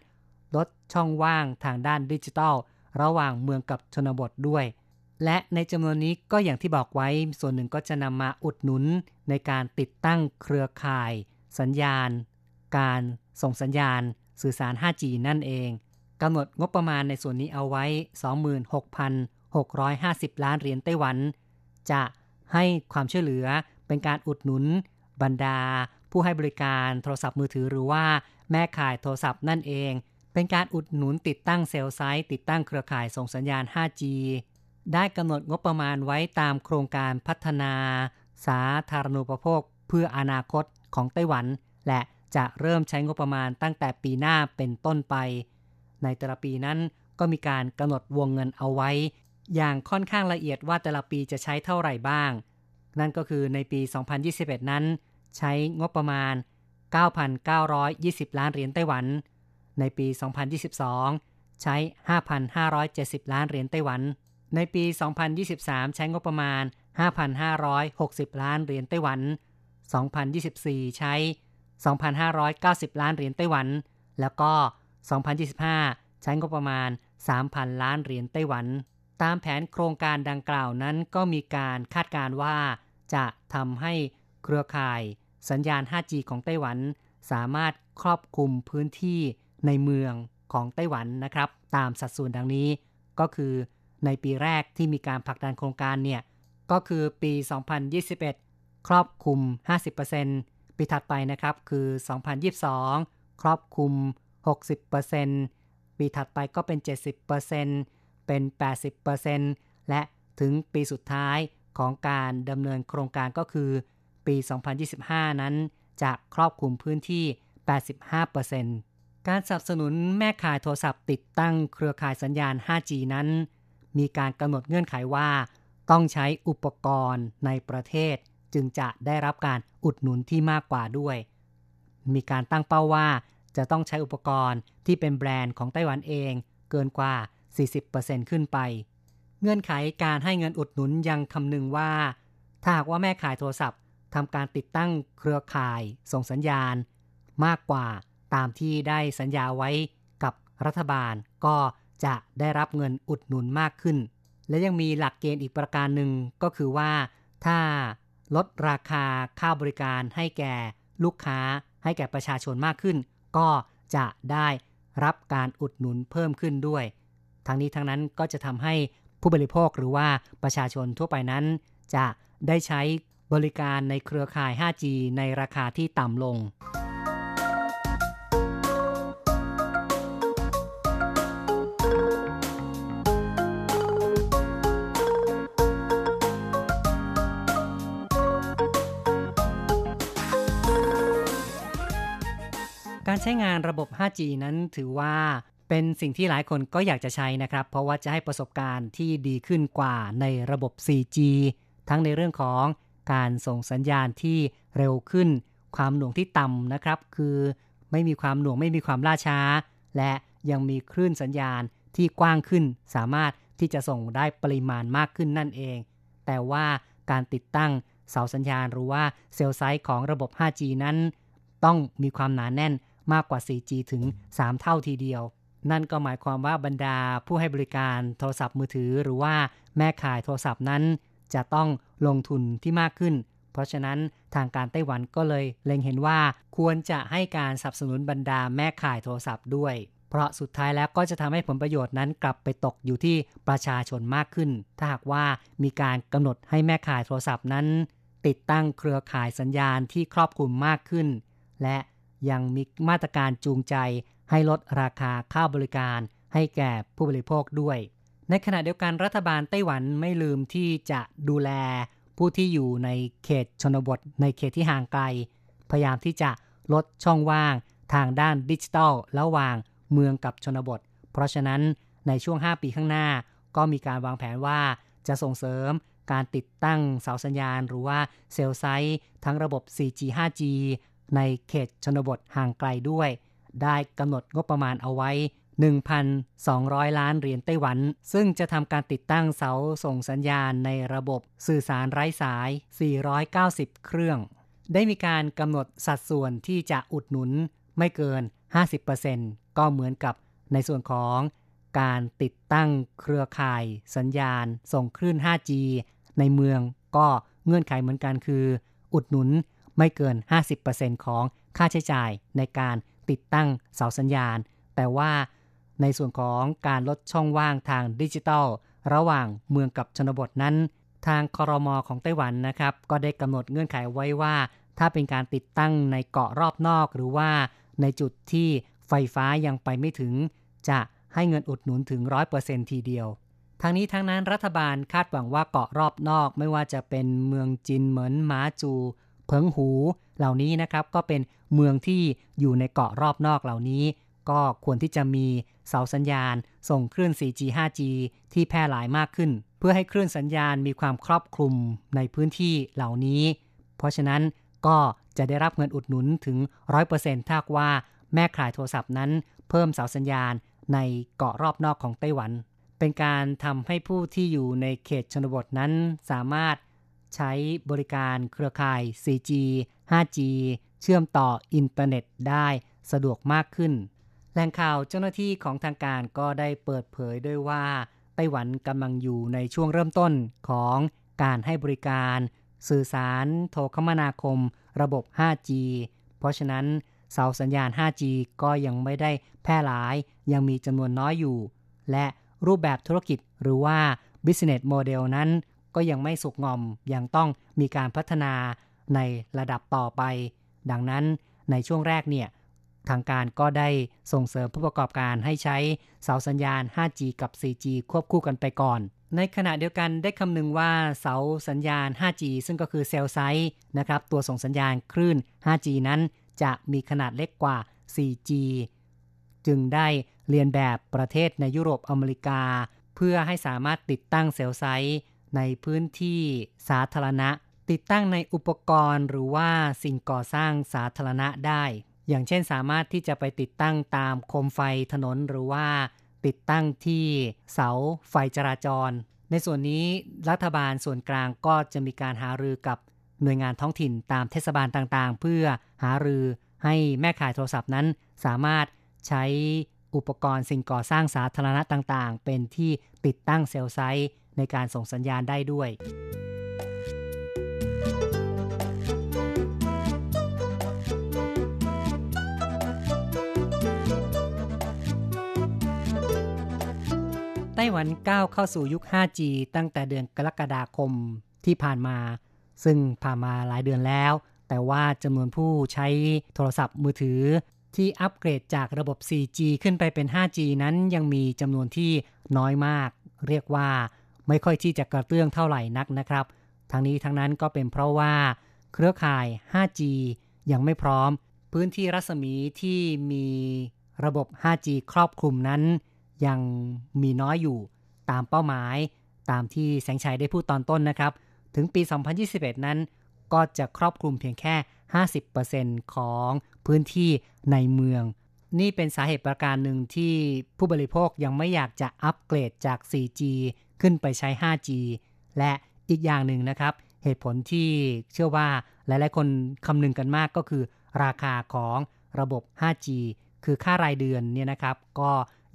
ลดช่องว่างทางด้านดิจิทัล ระหว่างเมืองกับชนบทด้วย และในจำนวนนี้ก็อย่างที่บอกไว้ ส่วนหนึ่งก็จะนำมาอุดหนุนในการติดตั้งเครือข่าย สัญญาณ การส่งสัญญาณ สื่อสาร 5G นั่นเองกำหนดงบประมาณในส่วนนี้เอาไว้ 26,650 ล้านเหรียญไต้หวัน จะให้ความช่วยเหลือเป็นการอุดหนุนบรรดา ผู้ให้บริการโทรศัพท์มือถือหรือว่าแม่ข่ายโทรศัพท์นั่นเอง เป็นการอุดหนุนติดตั้งเซลล์ไซต์ติดตั้งเครือข่ายส่งสัญญาณ 5G ได้กำหนดงบประมาณไว้ตามโครงการพัฒนา สาธารณูปโภค เพื่ออนาคตของไต้หวัน และจะเริ่มใช้งบประมาณตั้งแต่ปีหน้าเป็นต้นไป ในแต่ละปีนั้นก็มีการกำหนดวงเงินเอาไว้ อย่างค่อนข้างละเอียดว่าแต่ละปีจะใช้เท่าไหร่บ้าง นั่นก็คือในปี 2021 นั้น ใช้งบประมาณ 9,920 ล้านเหรียญไต้หวัน ในปี 2022 ใช้ 5,570 ล้านเหรียญไต้หวัน ในปี 2023 ใช้งบประมาณ 5,560 ล้านเหรียญไต้หวัน 2024 ใช้ 2,590 ล้านเหรียญไต้หวัน แล้วก็ 2025 ใช้งบประมาณ 3,000 ล้านเหรียญไต้หวัน ตามแผนโครงการดังกล่าวนั้นก็มีการคาดการว่า จะทำให้เครือข่าย สัญญาณ 5G ของไต้หวัน สามารถครอบคลุมพื้นที่ในเมืองของไต้หวันนะครับ ตามสัดส่วนดังนี้ ก็คือในปีแรกที่มีการผลักดันโครงการเนี่ย ก็คือปี 2021 ครอบคลุม 50%ปีถัดไปนะครับคือ 2022 ครอบคลุม 60%ปีถัดไปก็เป็น 70% เป็น 80%และถึงปีสุดท้ายของการดำเนินโครงการก็คือ ปี 2025 นั้น จะครอบคลุมพื้นที่ 85%การสนับสนุนแม่ข่ายโทรศัพท์ติดตั้งเครือข่ายสัญญาณ 5G นั้น มีการกำหนดเงื่อนไขว่า ต้องใช้อุปกรณ์ในประเทศ จึงจะได้รับการอุดหนุนที่มากกว่าด้วย มีการตั้งเป้าว่าจะต้องใช้อุปกรณ์ที่เป็นแบรนด์ของไต้หวันเองเกินกว่า 40%ขึ้นไป เงื่อนไขการให้เงินอุดหนุนยังคำนึงว่า ถ้าหากว่าแม่ขายโทรศัพท์ทำการติดตั้งเครือข่าย ส่งสัญญาณ มากกว่าตามที่ได้สัญญาไว้กับรัฐบาลก็จะได้รับเงินอุดหนุนมากขึ้น และยังมีหลักเกณฑ์อีกประการหนึ่งก็คือว่า ถ้าลดราคาค่าบริการให้แก่ลูกค้า ให้แก่ประชาชนมากขึ้น ก็จะได้รับการอุดหนุนเพิ่มขึ้นด้วย ทั้งนี้ทั้งนั้นก็จะทำให้ผู้บริโภคหรือว่าประชาชนทั่วไปนั้น จะได้ใช้บริการในเครือข่าย 5G ในราคาที่ต่ำลง การใช้งานระบบ 5G นั้นถือว่า เป็นสิ่งที่หลายคนก็อยากจะใช้นะครับ เพราะว่าจะให้ประสบการณ์ที่ดีขึ้นกว่าในระบบ 4G ทั้งในเรื่องของการส่งสัญญาณที่เร็วขึ้น ความหน่วงที่ต่ำนะครับ คือไม่มีความหน่วงไม่มีความล่าช้า และยังมีคลื่นสัญญาณที่กว้างขึ้น สามารถที่จะส่งได้ปริมาณมากขึ้นนั่นเอง แต่ว่าการติดตั้งเสาสัญญาณหรือว่าเซลล์ไซต์ของระบบ 5G นั้น ต้องมีความหนานแน่นมากกว่า 4G ถึง 3 เท่าทีเดียว นั่นก็หมายความว่าบรรดาผู้ให้บริการโทรศัพท์มือถือ หรือว่าแม่ข่ายโทรศัพท์นั้น จะต้องลงทุนที่มากขึ้น เพราะฉะนั้นทางการไต้หวันก็เลย เล็งเห็นว่าควรจะให้การสนับสนุนบรรดาแม่ข่ายโทรศัพท์ด้วย เพราะสุดท้ายแล้วก็จะทำให้ผลประโยชน์นั้นกลับไปตกอยู่ที่ประชาชนมากขึ้น ถ้าหากว่ามีการกำหนดให้แม่ข่ายโทรศัพท์นั้น ติดตั้งเครือข่ายสัญญาณที่ครอบคลุมมากขึ้น และยังมีมาตรการจูงใจ ให้ลดราคาค่าบริการให้แก่ผู้บริโภคด้วย ในขณะเดียวกันรัฐบาลไต้หวันไม่ลืมที่จะดูแลผู้ที่อยู่ในเขตชนบท ในเขตที่ห่างไกล พยายามที่จะลดช่องว่างทางด้านดิจิทัลระหว่างเมืองกับชนบท เพราะฉะนั้นในช่วง 5 ปีข้างหน้า ก็มีการวางแผนว่าจะส่งเสริมการติดตั้งเสาสัญญาณ หรือว่าเซลล์ไซต์ทั้งระบบ 4G 5G ในเขตชนบทห่างไกลด้วย ได้กำหนดงบประมาณเอาไว้ 1,200 ล้านเหรียญไต้หวัน ซึ่งจะทำการติดตั้งเสาส่งสัญญาณในระบบสื่อสารไร้สาย 490 เครื่อง ได้มีการกำหนดสัดส่วนที่จะอุดหนุนไม่เกิน 50%ก็เหมือนกับในส่วนของการติดตั้งเครือข่ายสัญญาณ ส่งคลื่น 5G ในเมืองก็เงื่อนไขเหมือนกันคือ อุดหนุนไม่เกิน 50%ของค่าใช้จ่ายในการ ติดตั้งเสาสัญญาณ แต่ว่าในส่วนของการลดช่องว่างทางดิจิทัล ระหว่างเมืองกับชนบทนั้น ทางคอรมอของไต้หวันนะครับ ก็ได้กำหนดเงื่อนไขไว้ว่า ถ้าเป็นการติดตั้งในเกาะรอบนอก หรือว่าในจุดที่ไฟฟ้ายังไปไม่ถึง จะให้เงินอุดหนุนถึง 100%ทีเดียวทางนี้ทั้งนั้นรัฐบาลคาดหวังว่าเกาะรอบนอกไม่ว่าจะเป็นเมืองจินเหมินมาจู เพิงหูเหล่านี้นะครับก็เป็นเมืองที่อยู่ในเกาะรอบนอกเหล่านี้ ก็ควรที่จะมีเสาสัญญาณ ส่งคลื่น 4G 5G ที่แพร่หลายมากขึ้น เพื่อให้คลื่นสัญญาณมีความครอบคลุมในพื้นที่เหล่านี้ เพราะฉะนั้นก็จะได้รับเงินอุดหนุนถึง 100%ถ้าว่าแม่ขายโทรศัพท์นั้น เพิ่มเสาสัญญาณในเกาะรอบนอกของไต้หวัน เป็นการทำให้ผู้ที่อยู่ในเขตชนบทนั้นสามารถ ใช้บริการเครือข่าย 4G 5G เชื่อมต่ออินเทอร์เน็ตได้สะดวกมากขึ้น แหล่งข่าวเจ้าหน้าที่ของทางการก็ได้เปิดเผยด้วยว่า ไต้หวันกำลังอยู่ในช่วงเริ่มต้นของการให้บริการ สื่อสารโทรคมนาคม ระบบ 5G เพราะฉะนั้นเสาสัญญาณ 5G ก็ยังไม่ได้แพร่หลายยังมีจำนวนน้อยอยู่ และรูปแบบธุรกิจหรือว่า business model นั้น ก็ยังไม่สุกงอมยังต้องมีการพัฒนาในระดับต่อไป ดังนั้นในช่วงแรกเนี่ยทางการก็ได้ส่งเสริมผู้ประกอบการให้ใช้เสาสัญญาณ 5G กับ 4G ควบคู่กันไปก่อน ในขณะเดียวกันได้คำนึงว่าเสาสัญญาณ 5G ซึ่งก็คือเซลไซต์นะครับ ตัวส่งสัญญาณคลื่น 5G นั้นจะมีขนาดเล็กกว่า 4G จึงได้เรียนแบบประเทศในยุโรปอเมริกา เพื่อให้สามารถติดตั้งเซลล์ไซต์ ในพื้นที่สาธารณะ ติดตั้งในอุปกรณ์หรือว่าสิ่งก่อสร้างสาธารณะได้ อย่างเช่นสามารถที่จะไปติดตั้งตามโคมไฟถนนหรือว่า ติดตั้งที่เสาไฟจราจร ในส่วนนี้รัฐบาลส่วนกลางก็จะมีการหารือกับหน่วยงานท้องถิ่นตามเทศบาลต่างๆ เพื่อหารือให้แม่ขายโทรศัพท์นั้น สามารถใช้อุปกรณ์สิ่งก่อสร้างสาธารณะต่างๆ เป็นที่ติดตั้งเซลล์ไซต์ ในการส่งสัญญาณได้ด้วยไต้หวันก้าวเข้าสู่ยุค 5G ตั้งแต่เดือนกรกฎาคมที่ผ่านมา ซึ่งผ่านมาหลายเดือนแล้ว แต่ว่าจำนวนผู้ใช้โทรศัพท์มือถือ ที่อัปเกรดจากระบบ 4G ขึ้นไปเป็น 5G นั้นยังมีจำนวนที่น้อยมาก เรียกว่า ไม่ค่อยที่จะกระเตื้องเท่าไหร่นักนะครับ ทั้งนี้ทั้งนั้นก็เป็นเพราะว่าเครือข่าย 5G ยังไม่พร้อม พื้นที่รัศมีที่มีระบบ 5G ครอบคลุมนั้น ยังมีน้อยอยู่ตามเป้าหมาย ตามที่แสงชัยได้พูดตอนต้นนะครับ ถึงปี 2021 นั้น ก็จะครอบคลุมเพียงแค่ 50%ของพื้นที่ในเมือง นี่เป็นสาเหตุประการหนึ่งที่ผู้บริโภคยังไม่อยากจะอัปเกรดจาก 4G ขึ้นไปใช้ 5G และอีกอย่างหนึ่งนะครับ เหตุผลที่เชื่อว่าหลาย ๆ คนคำนึงกันมากก็คือ ราคาของระบบ 5G คือค่ารายเดือนเนี่ยนะครับ ก็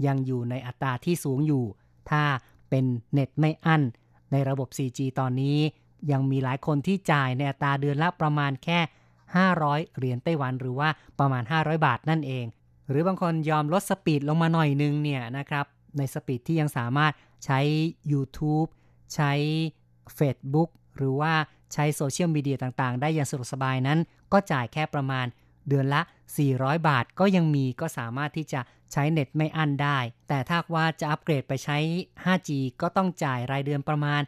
ยังอยู่ในอัตราที่สูงอยู่ ถ้าเป็นเน็ตไม่อั้น ในระบบ 4G ตอนนี้ ยังมีหลายคนที่จ่ายในอัตราเดือนละประมาณแค่ 500 เหรียญไต้หวันหรือว่าประมาณ 500 บาทนั่นเอง หรือบางคนยอมลด speed ลงมาหน่อยนึงเนี่ยนะครับ ใน speed ที่ยังสามารถ ใช้ YouTube ใช้ Facebook หรือว่าใช้โซเชียลมีเดียต่างๆ ได้อย่างสะดวกสบายนั้น ก็จ่ายแค่ประมาณเดือนละ 400 บาทก็ยังมีก็สามารถที่จะใช้เน็ตไม่อั้นได้ แต่ถ้าว่าจะอัปเกรดไปใช้ 5G ก็ต้องจ่ายรายเดือนประมาณ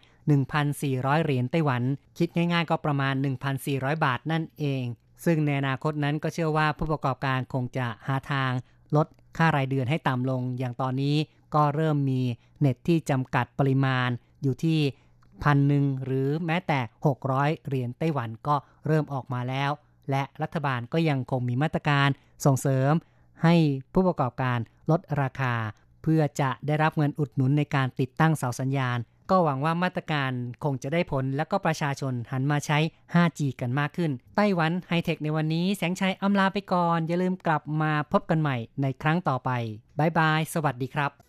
1,400 เหรียญไต้หวัน คิดง่ายๆ ก็ประมาณ 1,400 บาทนั่นเอง ซึ่งในอนาคตนั้นก็เชื่อว่าผู้ประกอบการคงจะหาทางลดค่ารายเดือนให้ต่ำลง อย่างตอนนี้ ก็เริ่มมีเน็ตที่จำกัดปริมาณอยู่ที่พันหนึ่งหรือแม้แต่ 600 เหรียญไต้หวันก็เริ่มออกมาแล้ว และรัฐบาลก็ยังคงมีมาตรการส่งเสริม ให้ผู้ประกอบการลดราคา เพื่อจะได้รับเงินอุดหนุนในการติดตั้งเสาสัญญาณ ก็หวังว่ามาตรการคงจะได้ผลแล้วก็ประชาชนหันมาใช้ 5G กันมากขึ้น ไต้หวันไฮเทคในวันนี้แสงชัยอำลาไปก่อน อย่าลืมกลับมาพบกันใหม่ในครั้งต่อไปบายบายสวัสดีครับ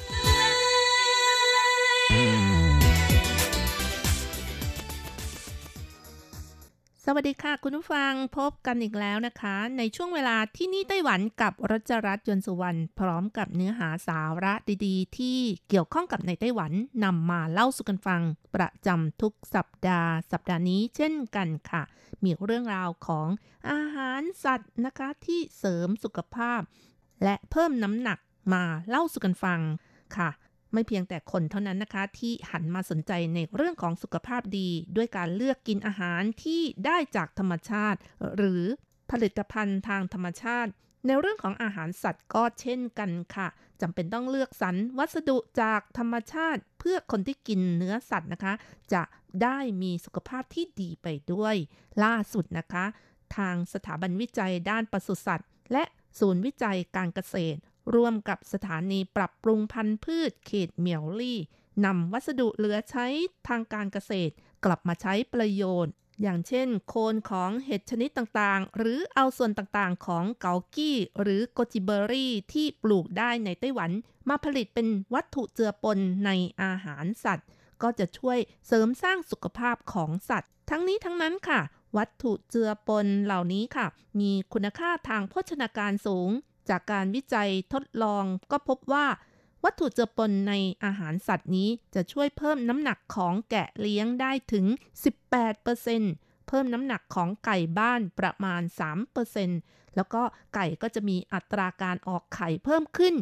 วัสดีค่ะ คุณผู้ฟังพบกันอีกแล้วนะคะ ในช่วงเวลาที่นี่ไต้หวันกับรัชรัตน์ยนต์สุวรรณพร้อมกับเนื้อหาสาระดีๆ ที่เกี่ยวข้องกับในไต้หวันนำมาเล่าสู่กันฟัง ประจำทุกสัปดาห์ สัปดาห์นี้เช่นกันค่ะ มีเรื่องราวของอาหารสัตว์นะคะที่เสริมสุขภาพ และเพิ่มน้ำหนักมาเล่าสู่กันฟังค่ะ ไม่เพียงแต่คนเท่านั้นนะคะ ที่หันมาสนใจในเรื่องของสุขภาพดี ด้วยการเลือกกินอาหารที่ได้จากธรรมชาติ หรือผลิตภัณฑ์ทางธรรมชาติ ในเรื่องของอาหารสัตว์ก็เช่นกันค่ะจำเป็นต้องเลือกสรรวัสดุจากธรรมชาติ เพื่อคนที่กินเนื้อสัตว์นะคะ จะได้มีสุขภาพที่ดีไปด้วย ล่าสุดนะคะ ทางสถาบันวิจัยด้านปศุสัตว์ และศูนย์วิจัยการเกษตร ร่วมกับสถานีปรับปรุงพันธุ์พืชเขตเหมียวลี่นำวัสดุเหลือใช้ทางการเกษตร กลับมาใช้ประโยชน์ อย่างเช่น โคนของเห็ดชนิดต่างๆ หรือเอาส่วนต่างๆ ของเกากี้ หรือโกจิเบอรี่ที่ปลูกได้ในไต้หวัน มาผลิตเป็นวัตถุเจือปนในอาหารสัตว์ ก็จะช่วยเสริมสร้างสุขภาพของสัตว์ ทั้งนี้ทั้งนั้นค่ะ วัตถุเจือปนเหล่านี้ค่ะ มีคุณค่าทางโภชนาการสูง จากการวิจัยทดลองก็พบว่า วัตถุเจือปนในอาหารสัตว์นี้จะช่วยเพิ่มน้ำหนักของแกะเลี้ยงได้ถึง 18%เพิ่มน้ำหนักของไก่บ้านประมาณ 3%แล้วก็ไก่ก็จะมีอัตราการออกไข่เพิ่มขึ้น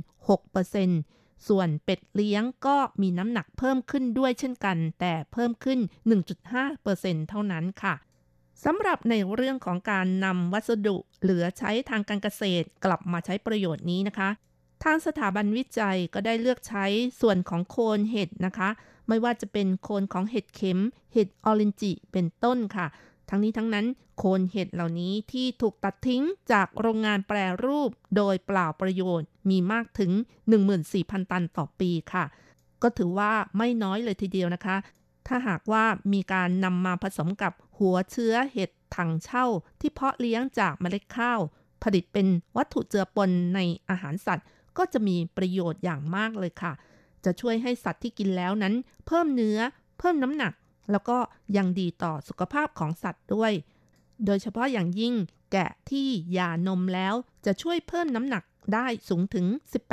6%ส่วนเป็ดเลี้ยงก็มีน้ำหนักเพิ่มขึ้นด้วยเช่นกัน แต่เพิ่มขึ้น 1.5%เท่านั้นค่ะ สำหรับในเรื่องของการนำวัสดุเหลือใช้ทางการเกษตรกลับมาใช้ประโยชน์นี้นะคะ ทางสถาบันวิจัยก็ได้เลือกใช้ส่วนของโคนเห็ดนะคะ ไม่ว่าจะเป็นโคนของเห็ดเข็ม เห็ดออรินจิ เป็นต้นค่ะ ทั้งนี้ทั้งนั้นโคนเห็ดเหล่านี้ที่ถูกตัดทิ้งจากโรงงานแปรรูปโดยเปล่าประโยชน์ มีมากถึง 14,000 ตันต่อปีค่ะ ก็ถือว่าไม่น้อยเลยทีเดียวนะคะถ้าหากว่ามีการนำมาผสมกับ หัวเชื้อเห็ดถังเช่าที่เพาะเลี้ยงจากเมล็ดข้าว ผลิตเป็นวัตถุเจือปนในอาหารสัตว์ ก็จะมีประโยชน์อย่างมากเลยค่ะ จะช่วยให้สัตว์ที่กินแล้วนั้น เพิ่มเนื้อ เพิ่มน้ำหนัก แล้วก็ยังดีต่อสุขภาพของสัตว์ด้วย โดยเฉพาะอย่างยิ่งแกะที่หย่านมแล้วจะช่วยเพิ่มน้ำหนักได้สูงถึง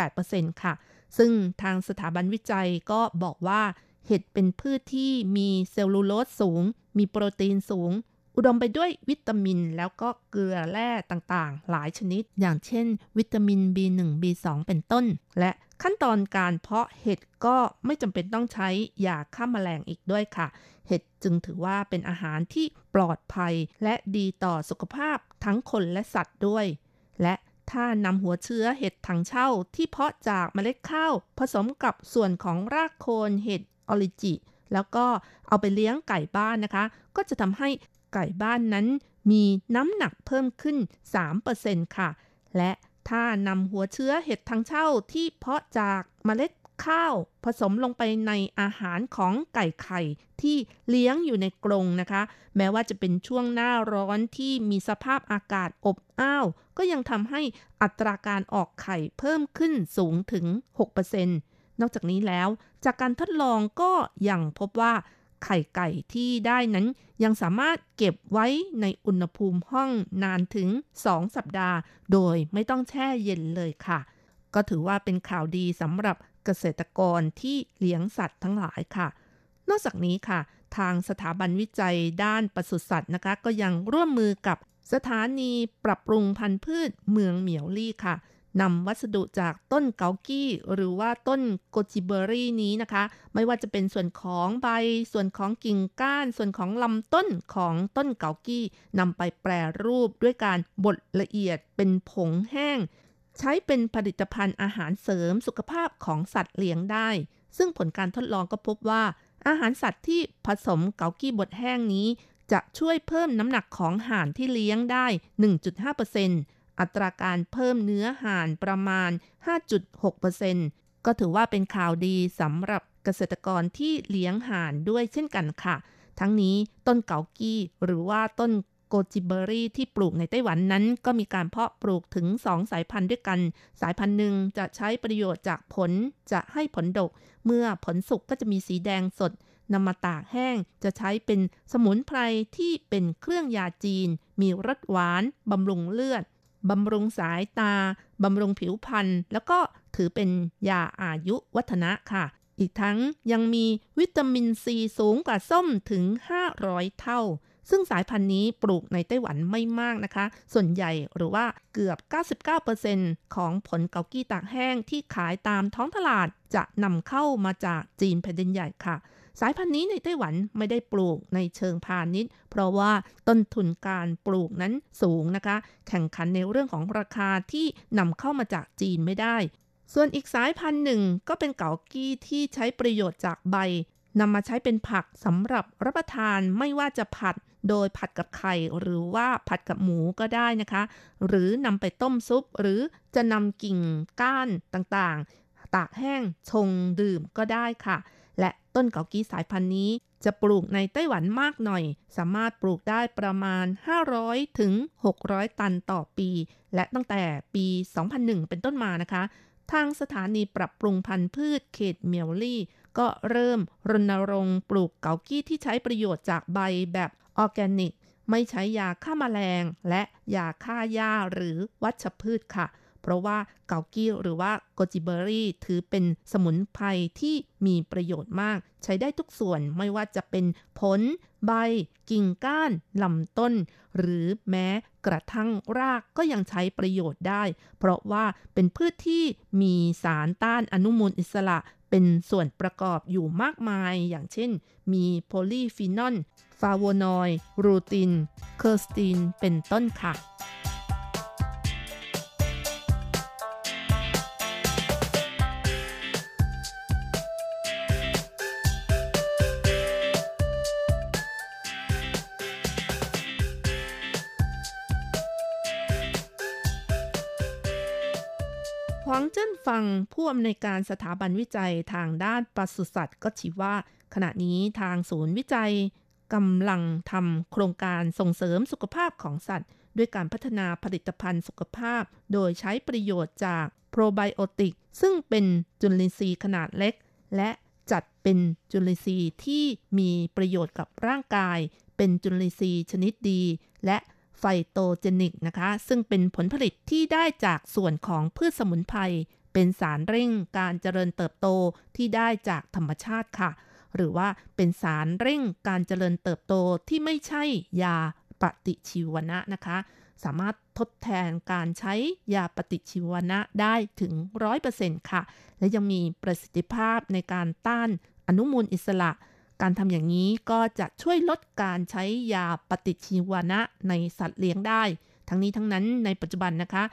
18%ค่ะ ซึ่งทางสถาบันวิจัยก็บอกว่า เห็ดเป็นพืชที่มีเซลลูโลสสูง มีโปรตีนสูง อุดมไปด้วยวิตามินแล้วก็เกลือแร่ต่างๆ หลายชนิด อย่างเช่น วิตามิน B1 B2 เป็นต้น และขั้นตอนการเพาะเห็ดก็ไม่จำเป็นต้องใช้ยาฆ่าแมลงอีกด้วยค่ะ เห็ดจึงถือว่าเป็นอาหารที่ปลอดภัย และดีต่อสุขภาพทั้งคนและสัตว์ด้วย และถ้านำหัวเชื้อเห็ดถังเช่าที่เพาะจากเมล็ดข้าว ผสมกับส่วนของรากโคนเห็ด ออริจิ แล้วก็เอาไปเลี้ยงไก่บ้านนะคะ ก็จะทำให้ไก่บ้านนั้นมีน้ำหนักเพิ่มขึ้น 3%ค่ะ และถ้านำหัวเชื้อเห็ดถังเช่าที่เพาะจากเมล็ดข้าวผสมลงไปในอาหารของไก่ไข่ที่เลี้ยงอยู่ในกรงนะคะ แม้ว่าจะเป็นช่วงหน้าร้อนที่มีสภาพอากาศอบอ้าว ก็ยังทำให้อัตราการออกไข่เพิ่มขึ้นสูงถึง 6% นอกจากนี้แล้ว จากการทดลองก็ยังพบว่าไข่ไก่ที่ได้นั้นยังสามารถเก็บไว้ในอุณหภูมิห้องนานถึง 2 สัปดาห์ โดยไม่ต้องแช่เย็นเลยค่ะ ก็ถือว่าเป็นข่าวดีสำหรับเกษตรกรที่เลี้ยงสัตว์ทั้งหลายค่ะ นอกจากนี้ค่ะ ทางสถาบันวิจัยด้านปศุสัตว์นะคะ ก็ยังร่วมมือกับสถานีปรับปรุงพันธุ์พืชเมืองเหมียวลี่ค่ะ นำวัสดุจากต้นเกากี้ หรือว่าต้นโกจิเบอรี่นี้นะคะ ไม่ว่าจะเป็นส่วนของใบ ส่วนของกิ่งก้าน ส่วนของลำต้นของต้นเกากี้นำไปแปรรูปด้วยการบดละเอียดเป็นผงแห้ง ใช้เป็นผลิตภัณฑ์อาหารเสริมสุขภาพของสัตว์เลี้ยงได้ ซึ่งผลการทดลองก็พบว่า อาหารสัตว์ที่ผสมเกากี้บดแห้งนี้ จะช่วยเพิ่มน้ำหนักของห่านที่เลี้ยงได้ 1.5% อัตราการเพิ่มเนื้อห่านประมาณ 5.6%ก็ถือว่าเป็นข่าวดีสำหรับเกษตรกรที่เลี้ยงห่านด้วยเช่นกันค่ะ ทั้งนี้ต้นเกากี้หรือว่าต้นโกจิเบอรี่ที่ปลูกในไต้หวันนั้น ก็มีการเพาะปลูกถึง 2 สายพันธุ์ด้วยกัน สายพันธุ์หนึ่งจะใช้ประโยชน์จากผลจะให้ผลดก เมื่อผลสุกก็จะมีสีแดงสดนำมาตากแห้งจะใช้เป็นสมุนไพรที่เป็นเครื่องยาจีน มีรสหวานบำรุงเลือด บำรุงสายตา บำรุงผิวพรรณแล้วก็ถือเป็นยาอายุวัฒนะค่ะ อีกทั้งยังมีวิตามินซีสูงกว่าส้มถึง 500 เท่า ซึ่งสายพันธุ์นี้ปลูกในไต้หวันไม่มากนะคะ ส่วนใหญ่หรือว่าเกือบ 99%ของผลเกากี้ตากแห้งที่ขายตามท้องตลาดจะนำเข้ามาจากจีนแผ่นดินใหญ่ค่ะ สายพันธุ์นี้ในไต้หวันไม่ได้ปลูกในเชิงพาณิชย์ เพราะว่าต้นทุนการปลูกนั้นสูงนะคะ แข่งขันในเรื่องของราคาที่นำเข้ามาจากจีนไม่ได้ ส่วนอีกสายพันธุ์หนึ่งก็เป็นเกากี้ที่ใช้ประโยชน์จากใบนำมาใช้เป็นผักสำหรับรับประทานไม่ว่าจะผัดโดยผัดกับไข่หรือว่าผัดกับหมูก็ได้นะคะ หรือนำไปต้มซุป หรือจะนำกิ่งก้านต่างๆ ตากแห้งชงดื่มก็ได้ค่ะ และต้นเกากี้สายพันธุ์นี้ จะปลูกในไต้หวันมากหน่อย สามารถปลูกได้ประมาณ 500 ถึง 600 ตันต่อปี และตั้งแต่ปี 2001 เป็นต้นมานะคะ ทางสถานีปรับปรุงพันธุ์พืชเขตเมียวลี่ ก็เริ่มรณรงค์ปลูกเกากี้ที่ใช้ประโยชน์จากใบแบบออร์แกนิก ไม่ใช้ยาฆ่ามาแมลง และยาฆ่าหญ้าหรือวัชพืชค่ะ เพราะว่าเกากี้หรือว่าโกจิเบอรี่ถือเป็นสมุนไพรที่มีประโยชน์มาก ใช้ได้ทุกส่วนไม่ว่าจะเป็นผล ใบ กิ่งก้านลำต้น หรือแม้กระทั่งรากก็ยังใช้ประโยชน์ได้ เพราะว่าเป็นพืชที่มีสารต้านอนุมูลอิสระเป็นส่วนประกอบอยู่มากมาย อย่างเช่น มี polyphenol flavonoid rutin quercetin เป็นต้นค่ะ หวังเจิ้นฟังผู้อำนวยการสถาบันวิจัยทางด้านปศุสัตว์ก็ชี้ว่า ขณะนี้ทางศูนย์วิจัยกำลังทำโครงการส่งเสริมสุขภาพของสัตว์ ด้วยการพัฒนาผลิตภัณฑ์สุขภาพ โดยใช้ประโยชน์จากโปรไบโอติก ซึ่งเป็นจุลินทรีย์ขนาดเล็ก และจัดเป็นจุลินทรีย์ที่มีประโยชน์กับร่างกาย เป็นจุลินทรีย์ชนิดดี และ ไฟโตเจนิกนะคะ ซึ่งเป็นผลผลิตที่ได้จากส่วนของพืชสมุนไพรเป็นสารเร่งการเจริญเติบโตที่ได้จากธรรมชาติค่ะ หรือว่าเป็นสารเร่งการเจริญเติบโตที่ไม่ใช่ยาปฏิชีวนะนะคะ สามารถทดแทนการใช้ยาปฏิชีวนะได้ถึง 100%ค่ะ และยังมีประสิทธิภาพในการต้านอนุมูลอิสระ การทำอย่างนี้ก็จะช่วยลดการใช้ยาปฏิชีวนะในสัตว์เลี้ยงได้ ทั้งนี้ทั้งนั้นในปัจจุบันนะคะ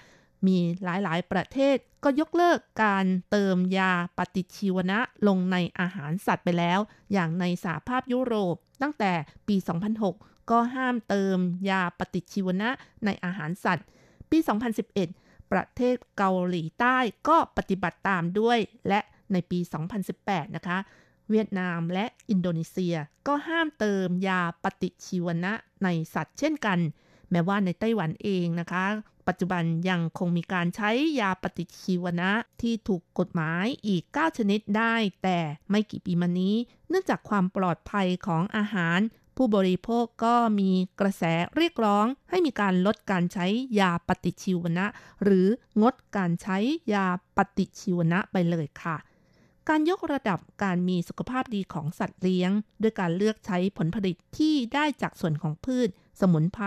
มีหลายๆ ประเทศก็ยกเลิกการเติมยาปฏิชีวนะลงในอาหารสัตว์ไปแล้ว อย่างในสหภาพยุโรปตั้งแต่ปี 2006 ก็ห้ามเติมยาปฏิชีวนะในอาหารสัตว์ ปี 2011 ประเทศเกาหลีใต้ก็ปฏิบัติตามด้วย และในปี 2018 นะคะ เวียดนามและอินโดนีเซีย ก็ห้ามเติมยาปฏิชีวนะในสัตว์เช่นกัน แม้ว่าในไต้หวันเองนะคะ ปัจจุบันยังคงมีการใช้ยาปฏิชีวนะที่ถูกกฎหมายอีก 9 ชนิดได้ แต่ไม่กี่ปีมานี้ เนื่องจากความปลอดภัยของอาหาร ผู้บริโภคก็มีกระแสเรียกร้องให้มีการลดการใช้ยาปฏิชีวนะ หรืองดการใช้ยาปฏิชีวนะไปเลยค่ะ การยกระดับการมีสุขภาพดีของสัตว์เลี้ยง ด้วยการเลือกใช้ผลผลิตที่ได้จากส่วนของพืช สมุนไพร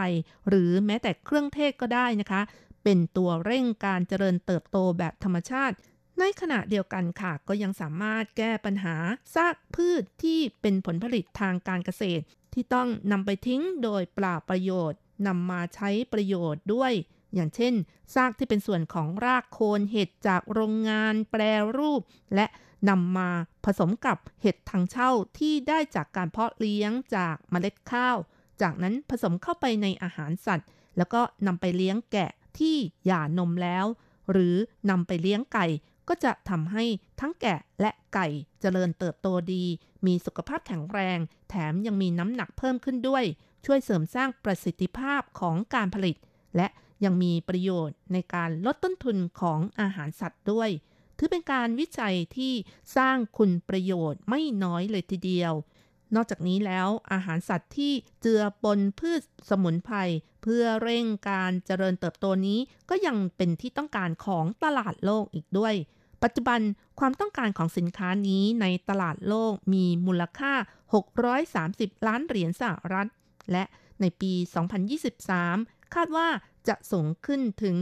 หรือแม้แต่เครื่องเทศก็ได้นะคะ เป็นตัวเร่งการเจริญเติบโตแบบธรรมชาติ ในขณะเดียวกันค่ะ ก็ยังสามารถแก้ปัญหาซากพืชที่เป็นผลผลิตทางการเกษตร ที่ต้องนำไปทิ้งโดยเปล่าประโยชน์นำมาใช้ประโยชน์ด้วย อย่างเช่น ซากที่เป็นส่วนของรากโคนเห็ดจากโรงงานแปรรูป และนำมาผสมกับเห็ดทางเช่าที่ได้จากการเพาะเลี้ยงจากเมล็ดข้าว จากนั้นผสมเข้าไปในอาหารสัตว์ แล้วก็นำไปเลี้ยงแกะที่หย่านมแล้ว หรือนำไปเลี้ยงไก่ก็จะทำให้ทั้งแกะและไก่เจริญเติบโตดี มีสุขภาพแข็งแรง แถมยังมีน้ำหนักเพิ่มขึ้นด้วย ช่วยเสริมสร้างประสิทธิภาพของการผลิต และ ยังมีประโยชน์ในการลดต้นทุนของอาหารสัตว์ด้วย ถือเป็นการวิจัยที่สร้างคุณประโยชน์ไม่น้อยเลยทีเดียว นอกจากนี้แล้วอาหารสัตว์ที่เจือปนพืชสมุนไพรเพื่อเร่งการเจริญเติบโตนี้ ก็ยังเป็นที่ต้องการของตลาดโลกอีกด้วย ปัจจุบันความต้องการของสินค้านี้ในตลาดโลกมีมูลค่า 630 ล้านเหรียญสหรัฐ และในปี 2023 คาดว่า จะสูงขึ้นถึง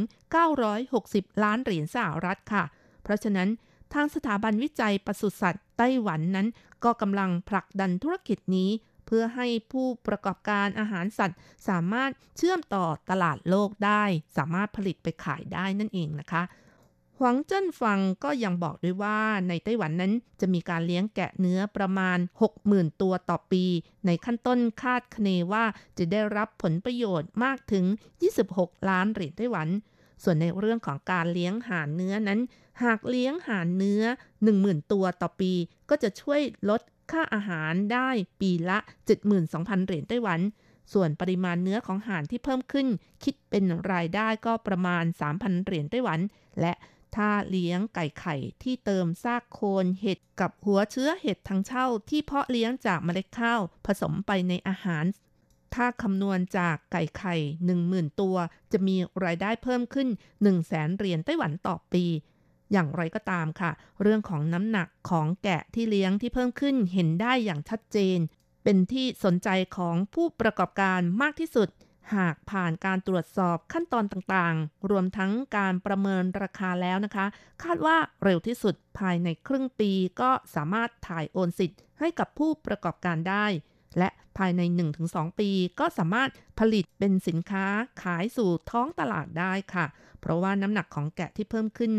960 ล้านเหรียญสหรัฐค่ะ เพราะฉะนั้นทางสถาบันวิจัยปศุสัตว์ไต้หวันนั้น ก็กำลังผลักดันธุรกิจนี้ เพื่อให้ผู้ประกอบการอาหารสัตว์ สามารถเชื่อมต่อตลาดโลกได้ สามารถผลิตไปขายได้นั่นเองนะคะ วังเจิ้นฟังก็ยังบอกด้วยว่าในไต้หวันนั้นจะมีการเลี้ยงแกะเนื้อประมาณ 60,000 ตัวต่อปี ในขั้นต้นคาดคะเนว่าจะได้รับผลประโยชน์มากถึง 26 ล้านเหรียญไต้หวัน ส่วนในเรื่องของการเลี้ยงห่านเนื้อนั้น หากเลี้ยงห่านเนื้อ 10,000 ตัวต่อปี ก็จะช่วยลดค่าอาหารได้ปีละ 72,000 เหรียญไต้หวันส่วนปริมาณเนื้อของห่านที่เพิ่มขึ้น คิดเป็นรายได้ก็ประมาณ 3,000 เหรียญไต้หวัน และ ถ้าเลี้ยงไก่ไข่ที่เติมซากโคนเห็ดกับหัวเชื้อเห็ดทางเช่าที่เพาะเลี้ยงจากเมล็ดข้าวผสมไปในอาหาร ถ้าคำนวณจากไก่ไข่ 10,000 ตัว จะมีรายได้เพิ่มขึ้น 1 0 0 0 0แสนเหรียญไต้หวันต่อปีอย่างไรก็ตามค่ะ เรื่องของน้ำหนักของแกะที่เลี้ยงที่เพิ่มขึ้นเห็นได้อย่างชัดเจน เป็นที่สนใจของผู้ประกอบการมากที่สุด หากผ่านการตรวจสอบขั้นตอนต่างๆ รวมทั้งการประเมินราคาแล้วนะคะ คาดว่าเร็วที่สุดภายในครึ่งปีก็สามารถถ่ายโอนสิทธิ์ให้กับผู้ประกอบการได้ และภายใน 1-2 ปีก็สามารถผลิตเป็นสินค้าขายสู่ท้องตลาดได้ค่ะ เพราะว่าน้ำหนักของแกะที่เพิ่มขึ้น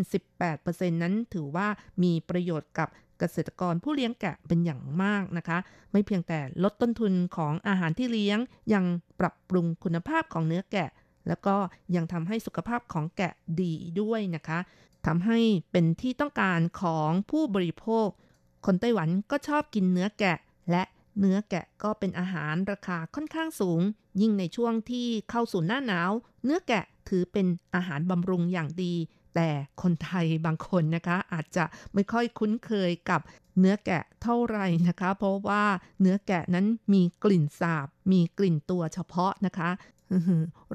18%นั้นถือว่ามีประโยชน์กับ เกษตรกรผู้เลี้ยงแกะเป็นอย่างมากนะคะ ไม่เพียงแต่ลดต้นทุนของอาหารที่เลี้ยง ยังปรับปรุงคุณภาพของเนื้อแกะ แล้วก็ยังทำให้สุขภาพของแกะดีด้วยนะคะทำให้เป็นที่ต้องการของผู้บริโภค คนไต้หวันก็ชอบกินเนื้อแกะ และเนื้อแกะก็เป็นอาหารราคาค่อนข้างสูง ยิ่งในช่วงที่เข้าสู่หน้าหนาว เนื้อแกะถือเป็นอาหารบำรุงอย่างดี แต่คนไทยบางคนนะคะอาจจะไม่ค่อยคุ้นเคยกับเนื้อแกะเท่าไหร่นะคะ เพราะว่าเนื้อแกะนั้นมีกลิ่นสาบ มีกลิ่นตัวเฉพาะนะคะ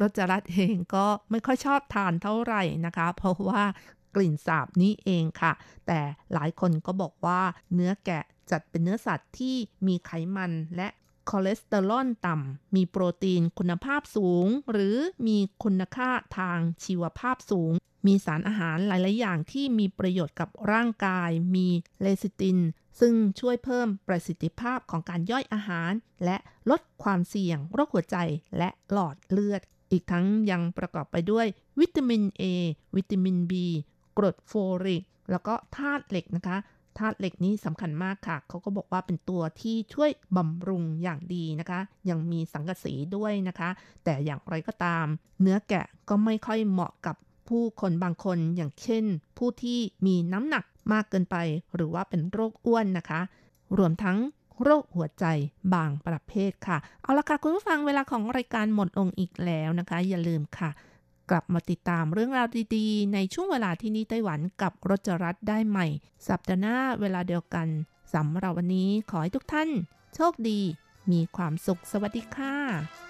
รจรัตเองก็ไม่ค่อยชอบทานเท่าไหร่นะคะ เพราะว่ากลิ่นสาบนี้เองค่ะ แต่หลายคนก็บอกว่าเนื้อแกะจัดเป็นเนื้อสัตว์ที่มีไขมันและคอเลสเตอรอลต่ำ มีโปรตีนคุณภาพสูง หรือมีคุณค่าทางชีวภาพสูง มีสารอาหารหลาย ๆ อย่างที่มีประโยชน์กับร่างกาย มีเลซิติน ซึ่งช่วยเพิ่มประสิทธิภาพของการย่อยอาหาร และลดความเสี่ยงโรคหัวใจและหลอดเลือด อีกทั้งยังประกอบไปด้วยวิตามิน A วิตามิน B กรดโฟลิก แล้วก็ธาตุเหล็กนะคะธาตุเหล็กนี้สำคัญมากค่ะ เขาก็บอกว่าเป็นตัวที่ช่วยบำรุงอย่างดีนะคะ ยังมีสังกะสีด้วยนะคะ แต่อย่างไรก็ตาม เนื้อแกะก็ไม่ค่อยเหมาะกับ ผู้คนบางคนอย่างเช่น ผู้ที่มีน้ำหนักมากเกินไป หรือว่าเป็นโรคอ้วนนะคะ รวมทั้งโรคหัวใจบางประเภทค่ะ เอาละค่ะ คุณผู้ฟังเวลาของรายการหมดลงอีกแล้วนะคะ อย่าลืมค่ะ กลับมาติดตามเรื่องราวดีๆ ในช่วงเวลาที่นี่ไต้หวันกับรจรัสได้ใหม่ สัปดาห์หน้าเวลาเดียวกันสำหรับวันนี้ขอให้ทุกท่าน โชคดี มีความสุขสวัสดีค่ะ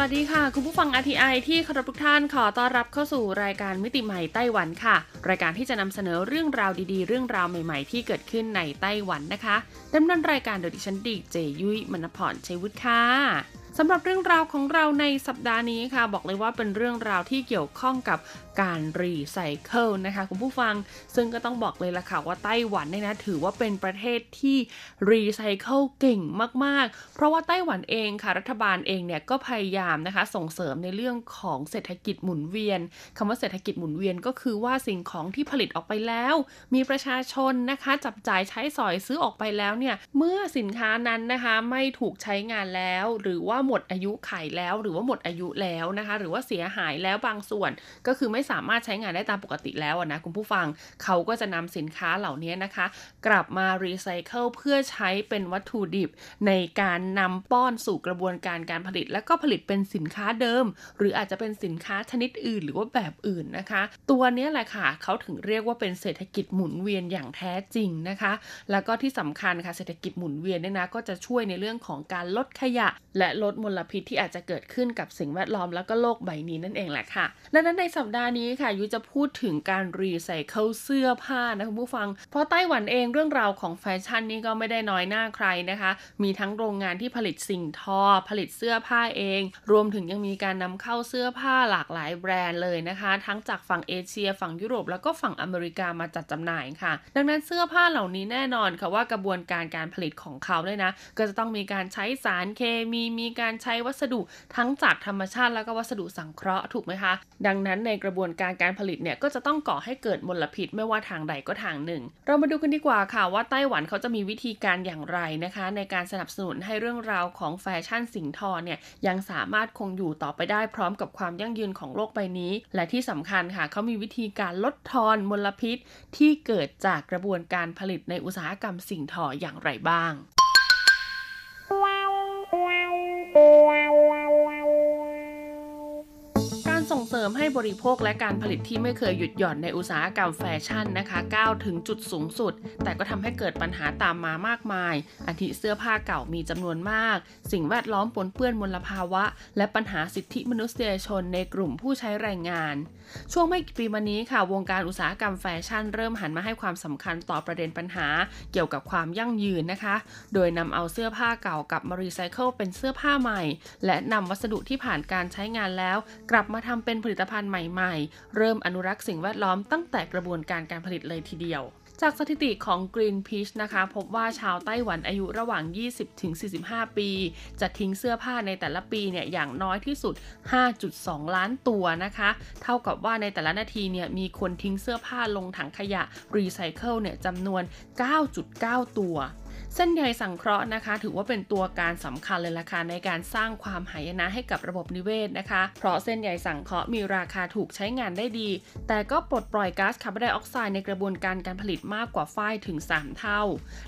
วัสดีค่ะ คุณผู้ฟัง RTI ที่เคารพทุกท่านขอต้อนรับเข้าสู่รายการมิติใหม่ไต้หวันค่ะ รายการที่จะนำเสนอเรื่องราวดีๆ เรื่องราวใหม่ๆ ที่เกิดขึ้นในไต้หวันนะคะดำเนินรายการโดยดิฉันดีเจยุ้ยมณพรชัยวุฒิค่ะสำหรับเรื่องราวของเราในสัปดาห์นี้ค่ะ บอกเลยว่าเป็นเรื่องราวที่เกี่ยวข้องกับ การรีไซเคิลนะคะคุณผู้ฟังซึ่งก็ต้องบอกเลยละค่ะว่าไต้หวันเนี่ยนะถือว่าเป็นประเทศที่รีไซเคิลเก่งมากๆ เพราะว่าไต้หวันเองค่ะรัฐบาลเองเนี่ยก็พยายามนะคะส่งเสริมในเรื่องของเศรษฐกิจหมุนเวียนคำว่าเศรษฐกิจหมุนเวียนก็คือว่าสิ่งของที่ผลิตออกไปแล้ว มีประชาชนนะคะจับจ่ายใช้สอยซื้อออกไปแล้วเนี่ยเมื่อสินค้านั้นนะคะไม่ถูกใช้งานแล้ว หรือว่าหมดอายุไขแล้ว หรือว่าหมดอายุแล้วนะคะหรือว่าเสียหายแล้วบางส่วนก็คือไม่สามารถใช้งานได้ตามปกติแล้วนะคุณผู้ฟังเขาก็จะนำสินค้าเหล่านี้นะคะ กลับมารีไซเคิลเพื่อใช้เป็นวัตถุดิบ ในการนำป้อนสู่กระบวนการการผลิต และก็ผลิตเป็นสินค้าเดิม หรืออาจจะเป็นสินค้าชนิดอื่น หรือว่าแบบอื่นนะคะ ตัวนี้แหละค่ะเขาถึงเรียกว่าเป็นเศรษฐกิจหมุนเวียนอย่างแท้จริงนะคะ แล้วก็ที่สำคัญค่ะเศรษฐกิจหมุนเวียนเนี่ยนะก็จะช่วยในเรื่องของการลดขยะ และลดมลพิษที่อาจจะเกิดขึ้นกับสิ่งแวดล้อมแล้วก็โลกใบนี้นั่นเองแหละค่ะดังนั้นในสัปดาห์นี้ค่ะยุจะพูดถึงการรีไซเคิลเสื้อผ้านะคุณผู้ฟัง เพราะไต้หวันเองเรื่องราวของแฟชั่นนี่ก็ไม่ได้น้อยหน้าใครนะคะ มีทั้งโรงงานที่ผลิตสิ่งทอ ผลิตเสื้อผ้าเอง รวมถึงยังมีการนำเข้าเสื้อผ้าหลากหลายแบรนด์เลยนะคะ ทั้งจากฝั่งเอเชีย ฝั่งยุโรปแล้วก็ฝั่งอเมริกามาจัดจำหน่ายค่ะ ดังนั้นเสื้อผ้าเหล่านี้แน่นอนค่ะว่ากระบวนการการผลิตของเขาด้วยนะ ก็จะต้องมีการใช้สารเคมี มีการใช้วัสดุทั้งจากธรรมชาติแล้วก็วัสดุสังเคราะห์ถูกไหมคะ ดังนั้นในกระบวนการการผลิตเนี่ยก็จะต้องก่อให้เกิดมลพิษไม่ว่าทางใดก็ทางหนึ่ง เรามาดูกันดีกว่าค่ะว่าไต้หวันเขาจะมีวิธีการอย่างไรนะคะ ในการสนับสนุนให้เรื่องราวของแฟชั่นสิงทอเนี่ยยังสามารถคงอยู่ต่อไปได้พร้อมกับความยั่งยืนของโลกใบนี้ และที่สำคัญค่ะเขามีวิธีการลดทอนมลพิษ ที่เกิดจากกระบวนการผลิตในอุตสาหกรรมสิ่งทออย่างไรบ้างส่ง เสริมให้บริโภคและการผลิตที่ไม่เคยหยุดหย่อนในอุตสาหกรรมแฟชั่นนะคะก้าวถึงจุดสูงสุด แต่ก็ทำให้เกิดปัญหาตามมามากมายอาทิเสื้อผ้าเก่ามีจำนวนมาก สิ่งแวดล้อมปนเปื้อนมลภาวะ และปัญหาสิทธิมนุษยชนในกลุ่มผู้ใช้แรงงาน ช่วงไม่กี่ปีมานี้ค่ะ วงการอุตสาหกรรมแฟชั่น เริ่มหันมาให้ความสำคัญต่อประเด็นปัญหา เกี่ยวกับความยั่งยืนนะคะ โดยนำเอาเสื้อผ้าเก่ากลับมารีไซเคิลเป็นเสื้อผ้าใหม่ และนำวัสดุที่ผ่านการใช้งานแล้ว กลับมาทำเป็นผลิตภัณฑ์ใหม่ๆ เริ่มอนุรักษ์สิ่งแวดล้อมตั้งแต่กระบวนการการผลิตเลยทีเดียวจากสถิติของ Greenpeace นะคะ พบว่าชาวไต้หวันอายุระหว่าง 20-45 ปี จะทิ้งเสื้อผ้าในแต่ละปีเนี่ยอย่างน้อยที่สุด 5.2 ล้านตัวนะคะ เท่ากับว่าในแต่ละนาทีเนี่ยมีคนทิ้งเสื้อผ้าลงถังขยะรีไซเคิลเนี่ยจำนวน 9.9 ตัว เส้นใยสังเคราะห์นะคะ ถือว่าเป็นตัวการสำคัญเลยล่ะค่ะในการสร้างความหายนะให้กับระบบนิเวศนะคะ เพราะเส้นใยสังเคราะห์มีราคาถูกใช้งานได้ดี แต่ก็ปลดปล่อยก๊าซคาร์บอนไดออกไซด์ในกระบวนการการผลิตมากกว่าฝ้ายถึง 3 เท่า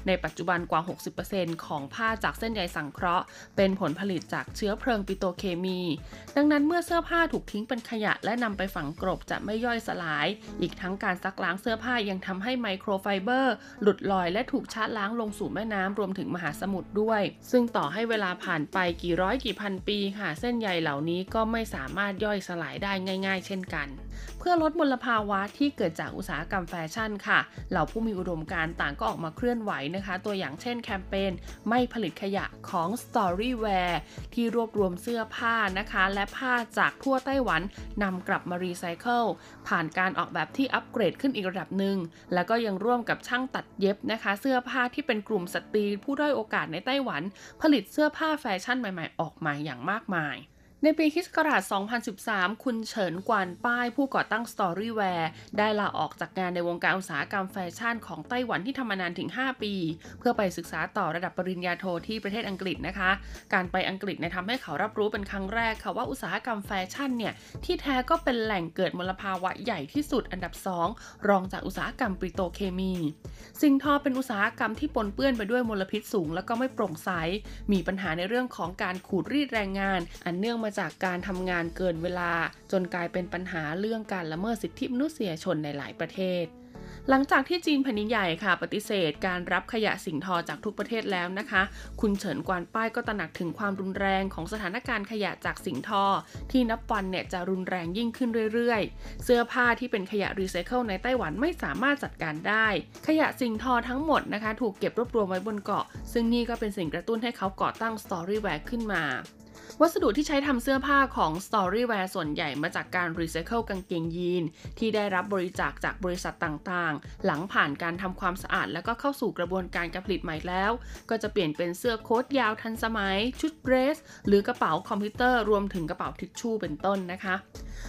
ในปัจจุบันกว่า 60%ของผ้าจากเส้นใยสังเคราะห์ เป็นผลผลิตจากเชื้อเพลิงปิโตรเคมี ดังนั้นเมื่อเสื้อผ้าถูกทิ้งเป็นขยะและนำไปฝังกลบจะไม่ย่อยสลาย อีกทั้งการซักล้างเสื้อผ้ายังทำให้ไมโครไฟเบอร์ หลุดลอยและถูกชาร์จล้างลงสู่แม่น้ำรวมถึงมหาสมุทรด้วย ซึ่งต่อให้เวลาผ่านไปกี่ร้อยกี่พันปีค่ะ เส้นใยเหล่านี้ก็ไม่สามารถย่อยสลายได้ง่าย ๆ เช่นกันเพื่อลดมลภาวะที่เกิดจากอุตสาหกรรมแฟชั่นค่ะ เหล่าผู้มีอุดมการณ์ต่างก็ออกมาเคลื่อนไหวนะคะ ตัวอย่างเช่นแคมเปญไม่ผลิตขยะของ Storywear ที่รวบรวมเสื้อผ้านะคะ และผ้าจากทั่วไต้หวันนำกลับมารีไซเคิลผ่านการออกแบบที่อัปเกรดขึ้นอีกระดับหนึ่ง แล้วก็ยังร่วมกับช่างตัดเย็บนะคะ เสื้อผ้าที่เป็นกลุ่มสตรีผู้ด้อยโอกาสในไต้หวัน ผลิตเสื้อผ้าแฟชั่นใหม่ ๆ ออกมาอย่างมากมาย ในปีคศ2013 คุณเฉินกวนป้ายผู้ก่อตั้ง Storywear ได้ลาออกจากงานในวงการอุตสาหกรรมแฟชั่นของไต้หวันที่ทำมานานถึง 5 ปี เพื่อไปศึกษาต่อระดับปริญญาโทที่ประเทศอังกฤษนะคะ การไปอังกฤษเนี่ยทำให้เขารับรู้เป็นครั้งแรกค่ะว่าอุตสาหกรรมแฟชั่นเนี่ยที่แท้ก็เป็นแหล่งเกิดมลภาวะใหญ่ที่สุดอันดับ 2 รองจากอุตสาหกรรมปิโตรเคมี สิ่งทอเป็นอุตสาหกรรมที่ปนเปื้อนไปด้วยมลพิษสูง แล้วก็ไม่โปร่งใส มีปัญหาในเรื่องของการขูดรีดแรงงาน อันเนื่องมาจากการทำงานเกินเวลา จนกลายเป็นปัญหาเรื่องการละเมิดสิทธิมนุษยชนในหลายประเทศหลังจากที่จีนแผ่นดินใหญ่ค่ะ ปฏิเสธการรับขยะสิ่งทอจากทุกประเทศแล้วนะคะ คุณเฉินกวานป้ายก็ตระหนักถึงความรุนแรงของสถานการณ์ขยะจากสิ่งทอ ที่นับวันเนี่ยจะรุนแรงยิ่งขึ้นเรื่อยๆ เสื้อผ้าที่เป็นขยะรีไซเคิลในไต้หวันไม่สามารถจัดการได้ ขยะสิ่งทอทั้งหมดนะคะ ถูกเก็บรวบรวมไว้บนเกาะ ซึ่งนี่ก็เป็นสิ่งกระตุ้นให้เขาก่อตั้ง Storywear ขึ้นมา วัสดุที่ใช้ทำเสื้อผ้าของ Storywear ส่วนใหญ่มาจากการรีไซเคิลกางเกงยีน ที่ได้รับบริจาคจากบริษัทต่างๆ หลังผ่านการทำความสะอาดแล้วก็เข้าสู่กระบวนการการผลิตใหม่แล้ว ก็จะเปลี่ยนเป็นเสื้อโค้ทยาวทันสมัย ชุดเดรส หรือกระเป๋าคอมพิวเตอร์รวมถึงกระเป๋าทิชชู่เป็นต้นนะคะ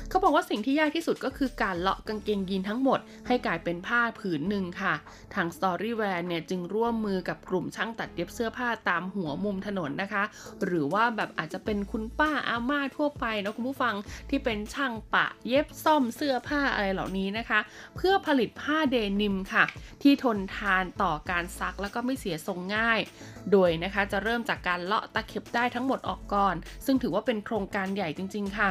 เขาบอกว่าสิ่งที่ยากที่สุดก็คือการเลาะกางเกงยีนทั้งหมด ให้กลายเป็นผ้าผืนหนึ่งค่ะ ทาง Storywear เนี่ยจึงร่วมมือกับกลุ่มช่างตัดเย็บเสื้อผ้าตามหัวมุมถนนนะคะ หรือว่าแบบอาจจะเป็นคุณป้าอาม่าทั่วไปนะคุณผู้ฟังที่เป็นช่างปะเย็บซ่อมเสื้อผ้าอะไรเหล่านี้นะคะ เพื่อผลิตผ้าเดนิมค่ะ ที่ทนทานต่อการซักแล้วก็ไม่เสียทรงง่าย โดยนะคะจะเริ่มจากการเลาะตะเข็บได้ทั้งหมดออกก่อน ซึ่งถือว่าเป็นโครงการใหญ่จริง ๆ ค่ะ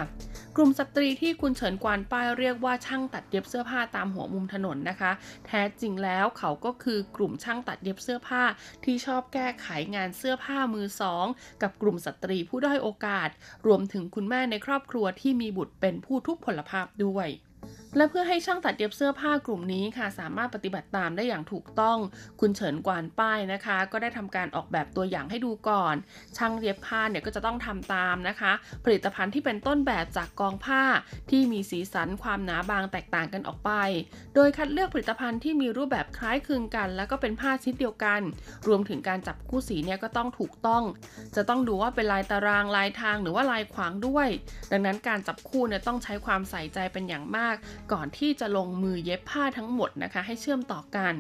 กลุ่มสตรีที่คุณเฉินกวานป้ายเรียกว่าช่างตัดเย็บเสื้อผ้าตามหัวมุมถนนนะคะ แท้จริงแล้วเขาก็คือกลุ่มช่างตัดเย็บเสื้อผ้า ที่ชอบแก้ไขงานเสื้อผ้ามือสอง กับกลุ่มสตรีผู้ด้อยโอกาส รวมถึงคุณแม่ในครอบครัวที่มีบุตรเป็นผู้ทุพพลภาพด้วย และเพื่อให้ช่างตัดเย็บเสื้อผ้ากลุ่มนี้ค่ะ สามารถปฏิบัติตามได้อย่างถูกต้อง คุณเฉินกวานป้ายนะคะ ก็ได้ทำการออกแบบตัวอย่างให้ดูก่อน ช่างเย็บผ้าเนี่ยก็จะต้องทำตามนะคะ ผลิตภัณฑ์ที่เป็นต้นแบบจากกองผ้าที่มีสีสันความหนาบางแตกต่างกันออกไป โดยคัดเลือกผลิตภัณฑ์ที่มีรูปแบบคล้ายคลึงกัน แล้วก็เป็นผ้าชิ้นเดียวกัน รวมถึงการจับคู่สีเนี่ยก็ต้องถูกต้อง จะต้องดูว่าเป็นลายตารางลายทางหรือว่าลายขวางด้วย ดังนั้นการจับคู่เนี่ยต้องใช้ความใส่ใจเป็นอย่างมาก ก่อนที่จะลงมือเย็บผ้าทั้งหมดนะคะ ให้เชื่อมต่อกัน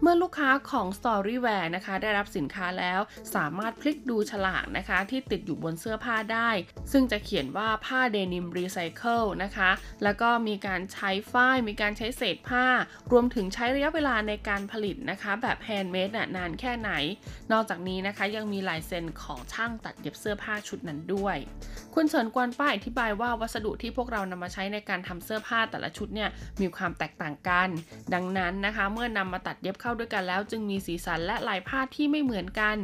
เมื่อลูกค้าของ Storywear นะคะ ได้รับสินค้าแล้ว สามารถพลิกดูฉลากนะคะ ที่ติดอยู่บนเสื้อผ้าได้ ซึ่งจะเขียนว่าผ้าเดนิมรีไซเคิลนะคะ แล้วก็มีการใช้ฝ้าย มีการใช้เศษผ้า รวมถึงใช้ระยะเวลาในการผลิตนะคะ แบบแฮนด์เมดนานแค่ไหน นอกจากนี้นะคะยังมีลายเซ็นของช่างตัดเย็บเสื้อผ้าชุดนั้นด้วย คุณเฉินกวนป้าอธิบายว่าวัสดุที่พวกเรานำมาใช้ในการทำเสื้อผ้าแต่ละชุดเนี่ยมีความแตกต่างกัน ดังนั้นนะคะ เมื่อนำมาตัดเย็บเข้าด้วยกันแล้วจึงมีสีสันและลายผ้าที่ไม่เหมือนกัน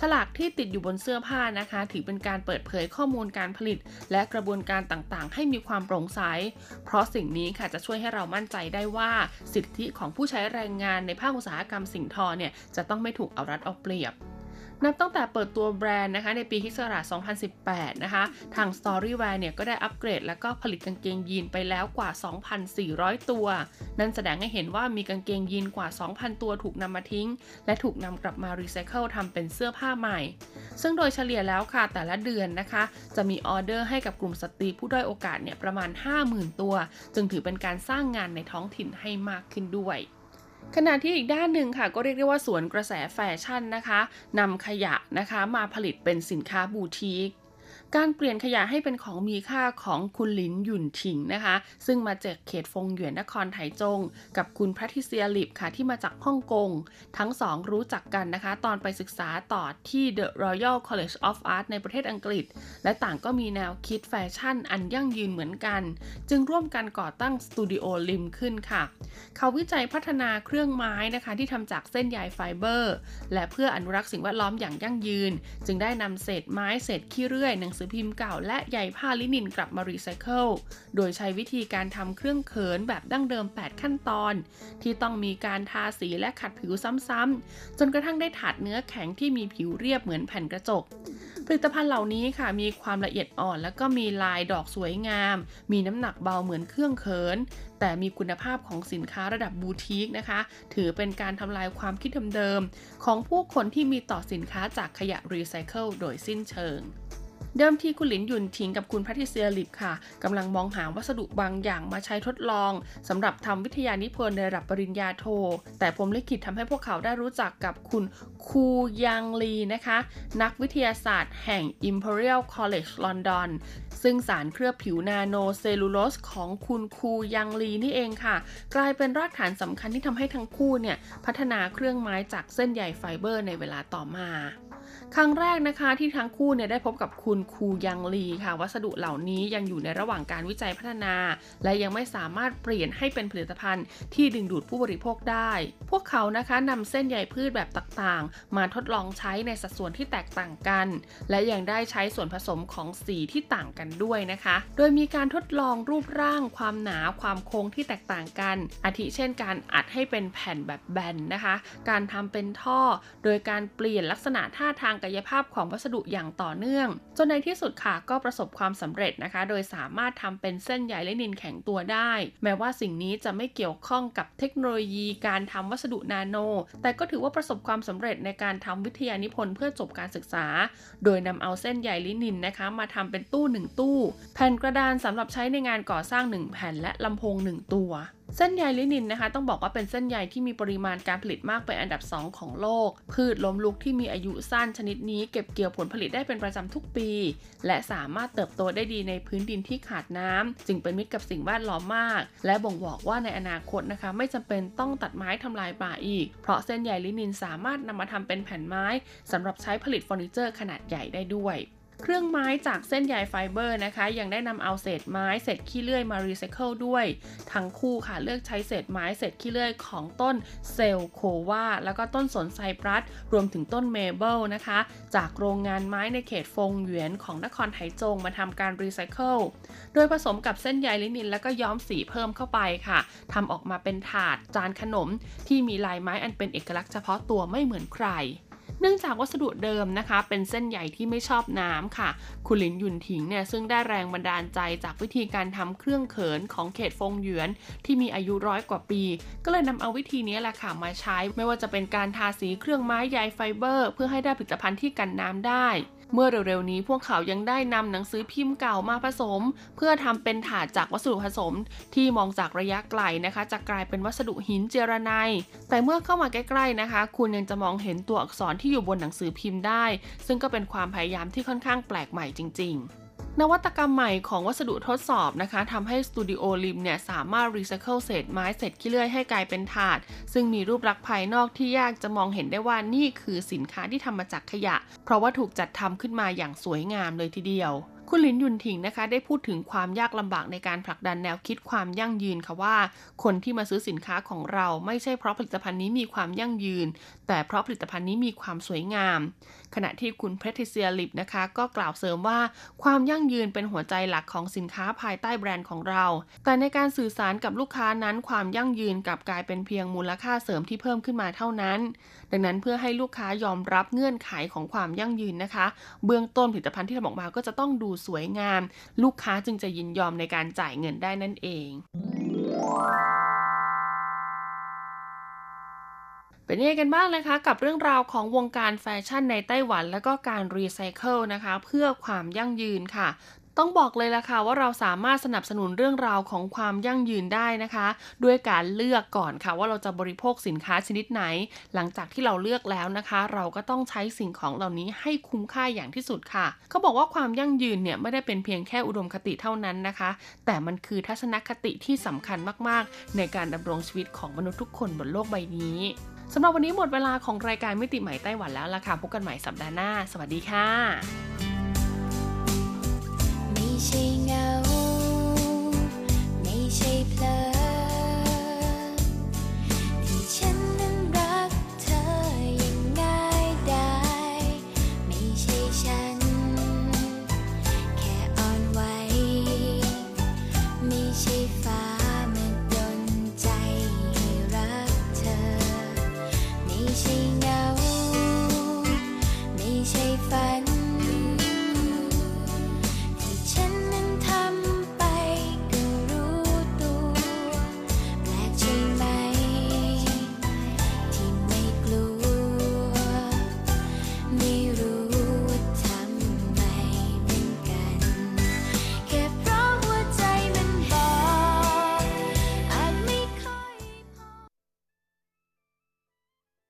ฉลากที่ติดอยู่บนเสื้อผ้านะคะ ถือเป็นการเปิดเผยข้อมูลการผลิต และกระบวนการต่างๆ ให้มีความโปร่งใส เพราะสิ่งนี้ค่ะจะช่วยให้เรามั่นใจได้ว่าสิทธิของผู้ใช้แรงงานในภาคอุตสาหกรรมสิ่งทอเนี่ยจะต้องไม่ถูกเอารัดเอาเปรียบ นับตั้งแต่เปิดตัวแบรนด์นะคะในปีคศ2018 นะคะ ทาง Storywear เนี่ยก็ได้อัปเกรด แล้วก็ผลิตกางเกงยีนไปแล้วกว่า 2,400 ตัว นั่นแสดงให้เห็นว่ามีกางเกงยีนกว่า 2,000 ตัวถูกนำมาทิ้ง และถูกนำกลับมารีไซเคิลทำเป็นเสื้อผ้าใหม่ ซึ่งโดยเฉลี่ยแล้วค่ะแต่ละเดือนนะคะ จะมีออเดอร์ให้กับกลุ่มสตรีผู้ด้อยโอกาสเนี่ยประมาณ 50,000 ตัว จึงถือเป็นการสร้างงานในท้องถิ่นให้มากขึ้นด้วย ขณะที่อีกด้านหนึ่งค่ะก็เรียกได้ว่าสวนกระแสแฟชั่นนะคะนำขยะนะคะมาผลิตเป็นสินค้าบูติก การเปลี่ยนขยะให้เป็นของมีค่าของคุณหลินหยุ่นถิงนะคะ ซึ่งมาจากเขตฟงหยวนนครไถจง กับคุณแพทริเซียลิบค่ะที่มาจากฮ่องกง ทั้งสองรู้จักกันนะคะ ตอนไปศึกษาต่อที่ The Royal College of Art ในประเทศอังกฤษ และต่างก็มีแนวคิดแฟชั่นอันยั่งยืนเหมือนกัน จึงร่วมกันก่อตั้งสตูดิโอลิมขึ้นค่ะ เขาวิจัยพัฒนาเครื่องไม้นะคะที่ทำจากเส้นใยไฟเบอร์ และเพื่ออนุรักษ์สิ่งแวดล้อมอย่างยั่งยืน จึงได้นำเศษไม้เศษขี้เลื่อยหนังสือพิมพ์เก่าและใยผ้าลินินกลับมารีไซเคิล โดยใช้วิธีการทำเครื่องเขินแบบดั้งเดิม 8 ขั้นตอน ที่ต้องมีการทาสีและขัดผิวซ้ำๆ จนกระทั่งได้ถาดเนื้อแข็งที่มีผิวเรียบเหมือนแผ่นกระจก ผลิตภัณฑ์เหล่านี้ค่ะมีความละเอียดอ่อน แล้วก็มีลายดอกสวยงาม มีน้ำหนักเบาเหมือนเครื่องเขิน แต่มีคุณภาพของสินค้าระดับบูติกนะคะ ถือเป็นการทำลายความคิดเดิมๆของผู้คนที่มีต่อสินค้าจากขยะรีไซเคิลโดยสิ้นเชิง เดิมทีคุณหลินหยุนทิงกับคุณแพทริเซียลิบค่ะกำลังมองหาวัสดุบางอย่างมาใช้ทดลองสำหรับทำวิทยานิพนธ์ในระดับปริญญาโท แต่พรหมลิขิตทำให้พวกเขาได้รู้จักกับคุณคูยังลีนะคะ นักวิทยาศาสตร์แห่ง Imperial College London ซึ่งสารเคลือบผิวนาโนเซลลูโลสของคุณคูยังลีนี่เองค่ะ กลายเป็นรากฐานสำคัญที่ทำให้ทั้งคู่เนี่ยพัฒนาเครื่องไม้จากเส้นใยไฟเบอร์ในเวลาต่อมา ครั้งแรกนะคะที่ทั้งคู่เนี่ยได้พบกับคุณคูยังลีค่ะ วัสดุเหล่านี้ยังอยู่ในระหว่างการวิจัยพัฒนา และยังไม่สามารถเปลี่ยนให้เป็นผลิตภัณฑ์ที่ดึงดูดผู้บริโภคได้ พวกเขานะคะนำเส้นใยพืชแบบต่างๆ มาทดลองใช้ในสัดส่วนที่แตกต่างกัน และยังได้ใช้ส่วนผสมของสีที่ต่างกันด้วยนะคะ โดยมีการทดลองรูปร่าง ความหนาความโค้งที่แตกต่างกัน อาทิเช่น การอัดให้เป็นแผ่นแบบแบนนะคะ การทำเป็นท่อ โดยการเปลี่ยนลักษณะท่าทางกายภาพของวัสดุอย่างต่อเนื่อง จนในที่สุดค่ะก็ประสบความสำเร็จนะคะ โดยสามารถทำเป็นเส้นใยและนินแข็งตัวได้ แม้ว่าสิ่งนี้จะไม่เกี่ยวข้องกับเทคโนโลยีการทำวัสดุนาโน แต่ก็ถือว่าประสบความสำเร็จในการทำวิทยานิพนธ์เพื่อจบการศึกษา โดยนำเอาเส้นใยลินินนะคะ มาทำเป็นตู้หนึ่งตู้ แผ่นกระดานสำหรับใช้ในงานก่อสร้าง 1 แผ่นและลำโพง 1 ตัว เส้นใยลินินนะคะ ต้องบอกว่าเป็นเส้นใยที่มีปริมาณการผลิตมากเป็นอันดับ 2 ของโลก พืชล้มลุกที่มีอายุสั้นชนิดนี้เก็บเกี่ยวผลผลิตได้เป็นประจำทุกปี และสามารถเติบโตได้ดีในพื้นดินที่ขาดน้ำจึงเป็นมิตรกับสิ่งแวดล้อมมาก และบ่งบอกว่าในอนาคตนะคะ ไม่จำเป็นต้องตัดไม้ทำลายป่าอีก เพราะเส้นใยลินินสามารถนำมาทำเป็นแผ่นไม้สำหรับใช้ผลิตเฟอร์นิเจอร์ขนาดใหญ่ได้ด้วย เครื่องไม้จากเส้นใยไฟเบอร์นะคะ ยังได้นำเอาเศษไม้เศษขี้เลื่อยมารีไซเคิลด้วย ทั้งคู่ค่ะเลือกใช้เศษไม้เศษขี้เลื่อยของต้นเซลโควาแล้วก็ต้นสนไซปรัส รวมถึงต้นเมเปิลนะคะ จากโรงงานไม้ในเขตฟงเหวียนของนครไถจงมาทำการรีไซเคิลโดยผสมกับเส้นใยลินิน แล้วก็ย้อมสีเพิ่มเข้าไปค่ะทำออกมาเป็นถาดจานขนม ที่มีลายไม้อันเป็นเอกลักษณ์เฉพาะตัวไม่เหมือนใคร เนื่องจากวัสดุเดิมนะคะ เป็นเส้นใหญ่ที่ไม่ชอบน้ำค่ะ คุณหลินหยุนถิงเนี่ยซึ่งได้แรงบันดาลใจจากวิธีการทำเครื่องเขินของเขตฟงหยวน ที่มีอายุร้อยกว่าปี ก็เลยนำเอาวิธีนี้แหละค่ะมาใช้ ไม่ว่าจะเป็นการทาสีเครื่องไม้ใยไฟเบอร์ เพื่อให้ได้ผลิตภัณฑ์ที่กันน้ำได้ เมื่อเร็วๆนี้พวกเขายังได้นำหนังสือพิมพ์เก่ามาผสม เพื่อทำเป็นถาดจากวัสดุผสม ที่มองจากระยะไกลนะคะ จะกลายเป็นวัสดุหินเจียระไนแต่เมื่อเข้ามาใกล้ๆนะคะ คุณยังจะมองเห็นตัวอักษรที่อยู่บนหนังสือพิมพ์ได้ ซึ่งก็เป็นความพยายามที่ค่อนข้างแปลกใหม่จริง ๆ นวัตกรรมใหม่ของวัสดุทดสอบนะคะทำให้สตูดิโอลิมเนี่ยสามารถรีไซเคิลเศษไม้เศษขี้เลื่อยให้กลายเป็นถาด ซึ่งมีรูปลักษณ์ภายนอกที่ยากจะมองเห็นได้ว่านี่คือสินค้าที่ทำมาจากขยะ เพราะว่าถูกจัดทำขึ้นมาอย่างสวยงามเลยทีเดียวคุณหลินยุนถิงนะคะได้พูดถึงความยากลำบากในการผลักดันแนวคิดความยั่งยืนค่ะว่า คนที่มาซื้อสินค้าของเราไม่ใช่เพราะผลิตภัณฑ์นี้มีความยั่งยืน แต่เพราะผลิตภัณฑ์นี้มีความสวยงามขณะที่คุณเพรทิเซียลิปนะคะก็กล่าวเสริมว่า ความยั่งยืนเป็นหัวใจหลักของสินค้าภายใต้แบรนด์ของเรา แต่ในการสื่อสารกับลูกค้านั้น ความยั่งยืนกลับกลายเป็นเพียงมูลค่าเสริมที่เพิ่มขึ้นมาเท่านั้น ดังนั้นเพื่อให้ลูกค้ายอมรับเงื่อนไขของความยั่งยืนนะคะ เบื้องต้นผลิตภัณฑ์ที่ทำออกมาก็จะต้องดูสวยงาม ลูกค้าจึงจะยินยอมในการจ่ายเงินได้นั่นเอง เป็นยังไงกันบ้างนะคะ กับเรื่องราวของวงการแฟชั่นในไต้หวัน และก็การรีไซเคิลนะคะ เพื่อความยั่งยืนค่ะต้องบอกเลยล่ะค่ะว่าเราสามารถสนับสนุนเรื่องราวของความยั่งยืนได้นะคะ ด้วยการเลือกก่อนค่ะว่าเราจะบริโภคสินค้าชนิดไหน หลังจากที่เราเลือกแล้วนะคะ เราก็ต้องใช้สิ่งของเหล่านี้ให้คุ้มค่าอย่างที่สุดค่ะ เขาบอกว่าความยั่งยืนเนี่ยไม่ได้เป็นเพียงแค่อุดมคติเท่านั้นนะคะ แต่มันคือทัศนคติที่สำคัญมากๆ ในการดำรงชีวิตของมนุษย์ทุกคนบนโลกใบนี้ สำหรับวันนี้หมดเวลาของรายการมิติใหม่ไต้หวันแล้วล่ะค่ะ พบกันใหม่สัปดาห์หน้า สวัสดีค่ะ ไม่ใช่เงา ไม่ใช่เพลิ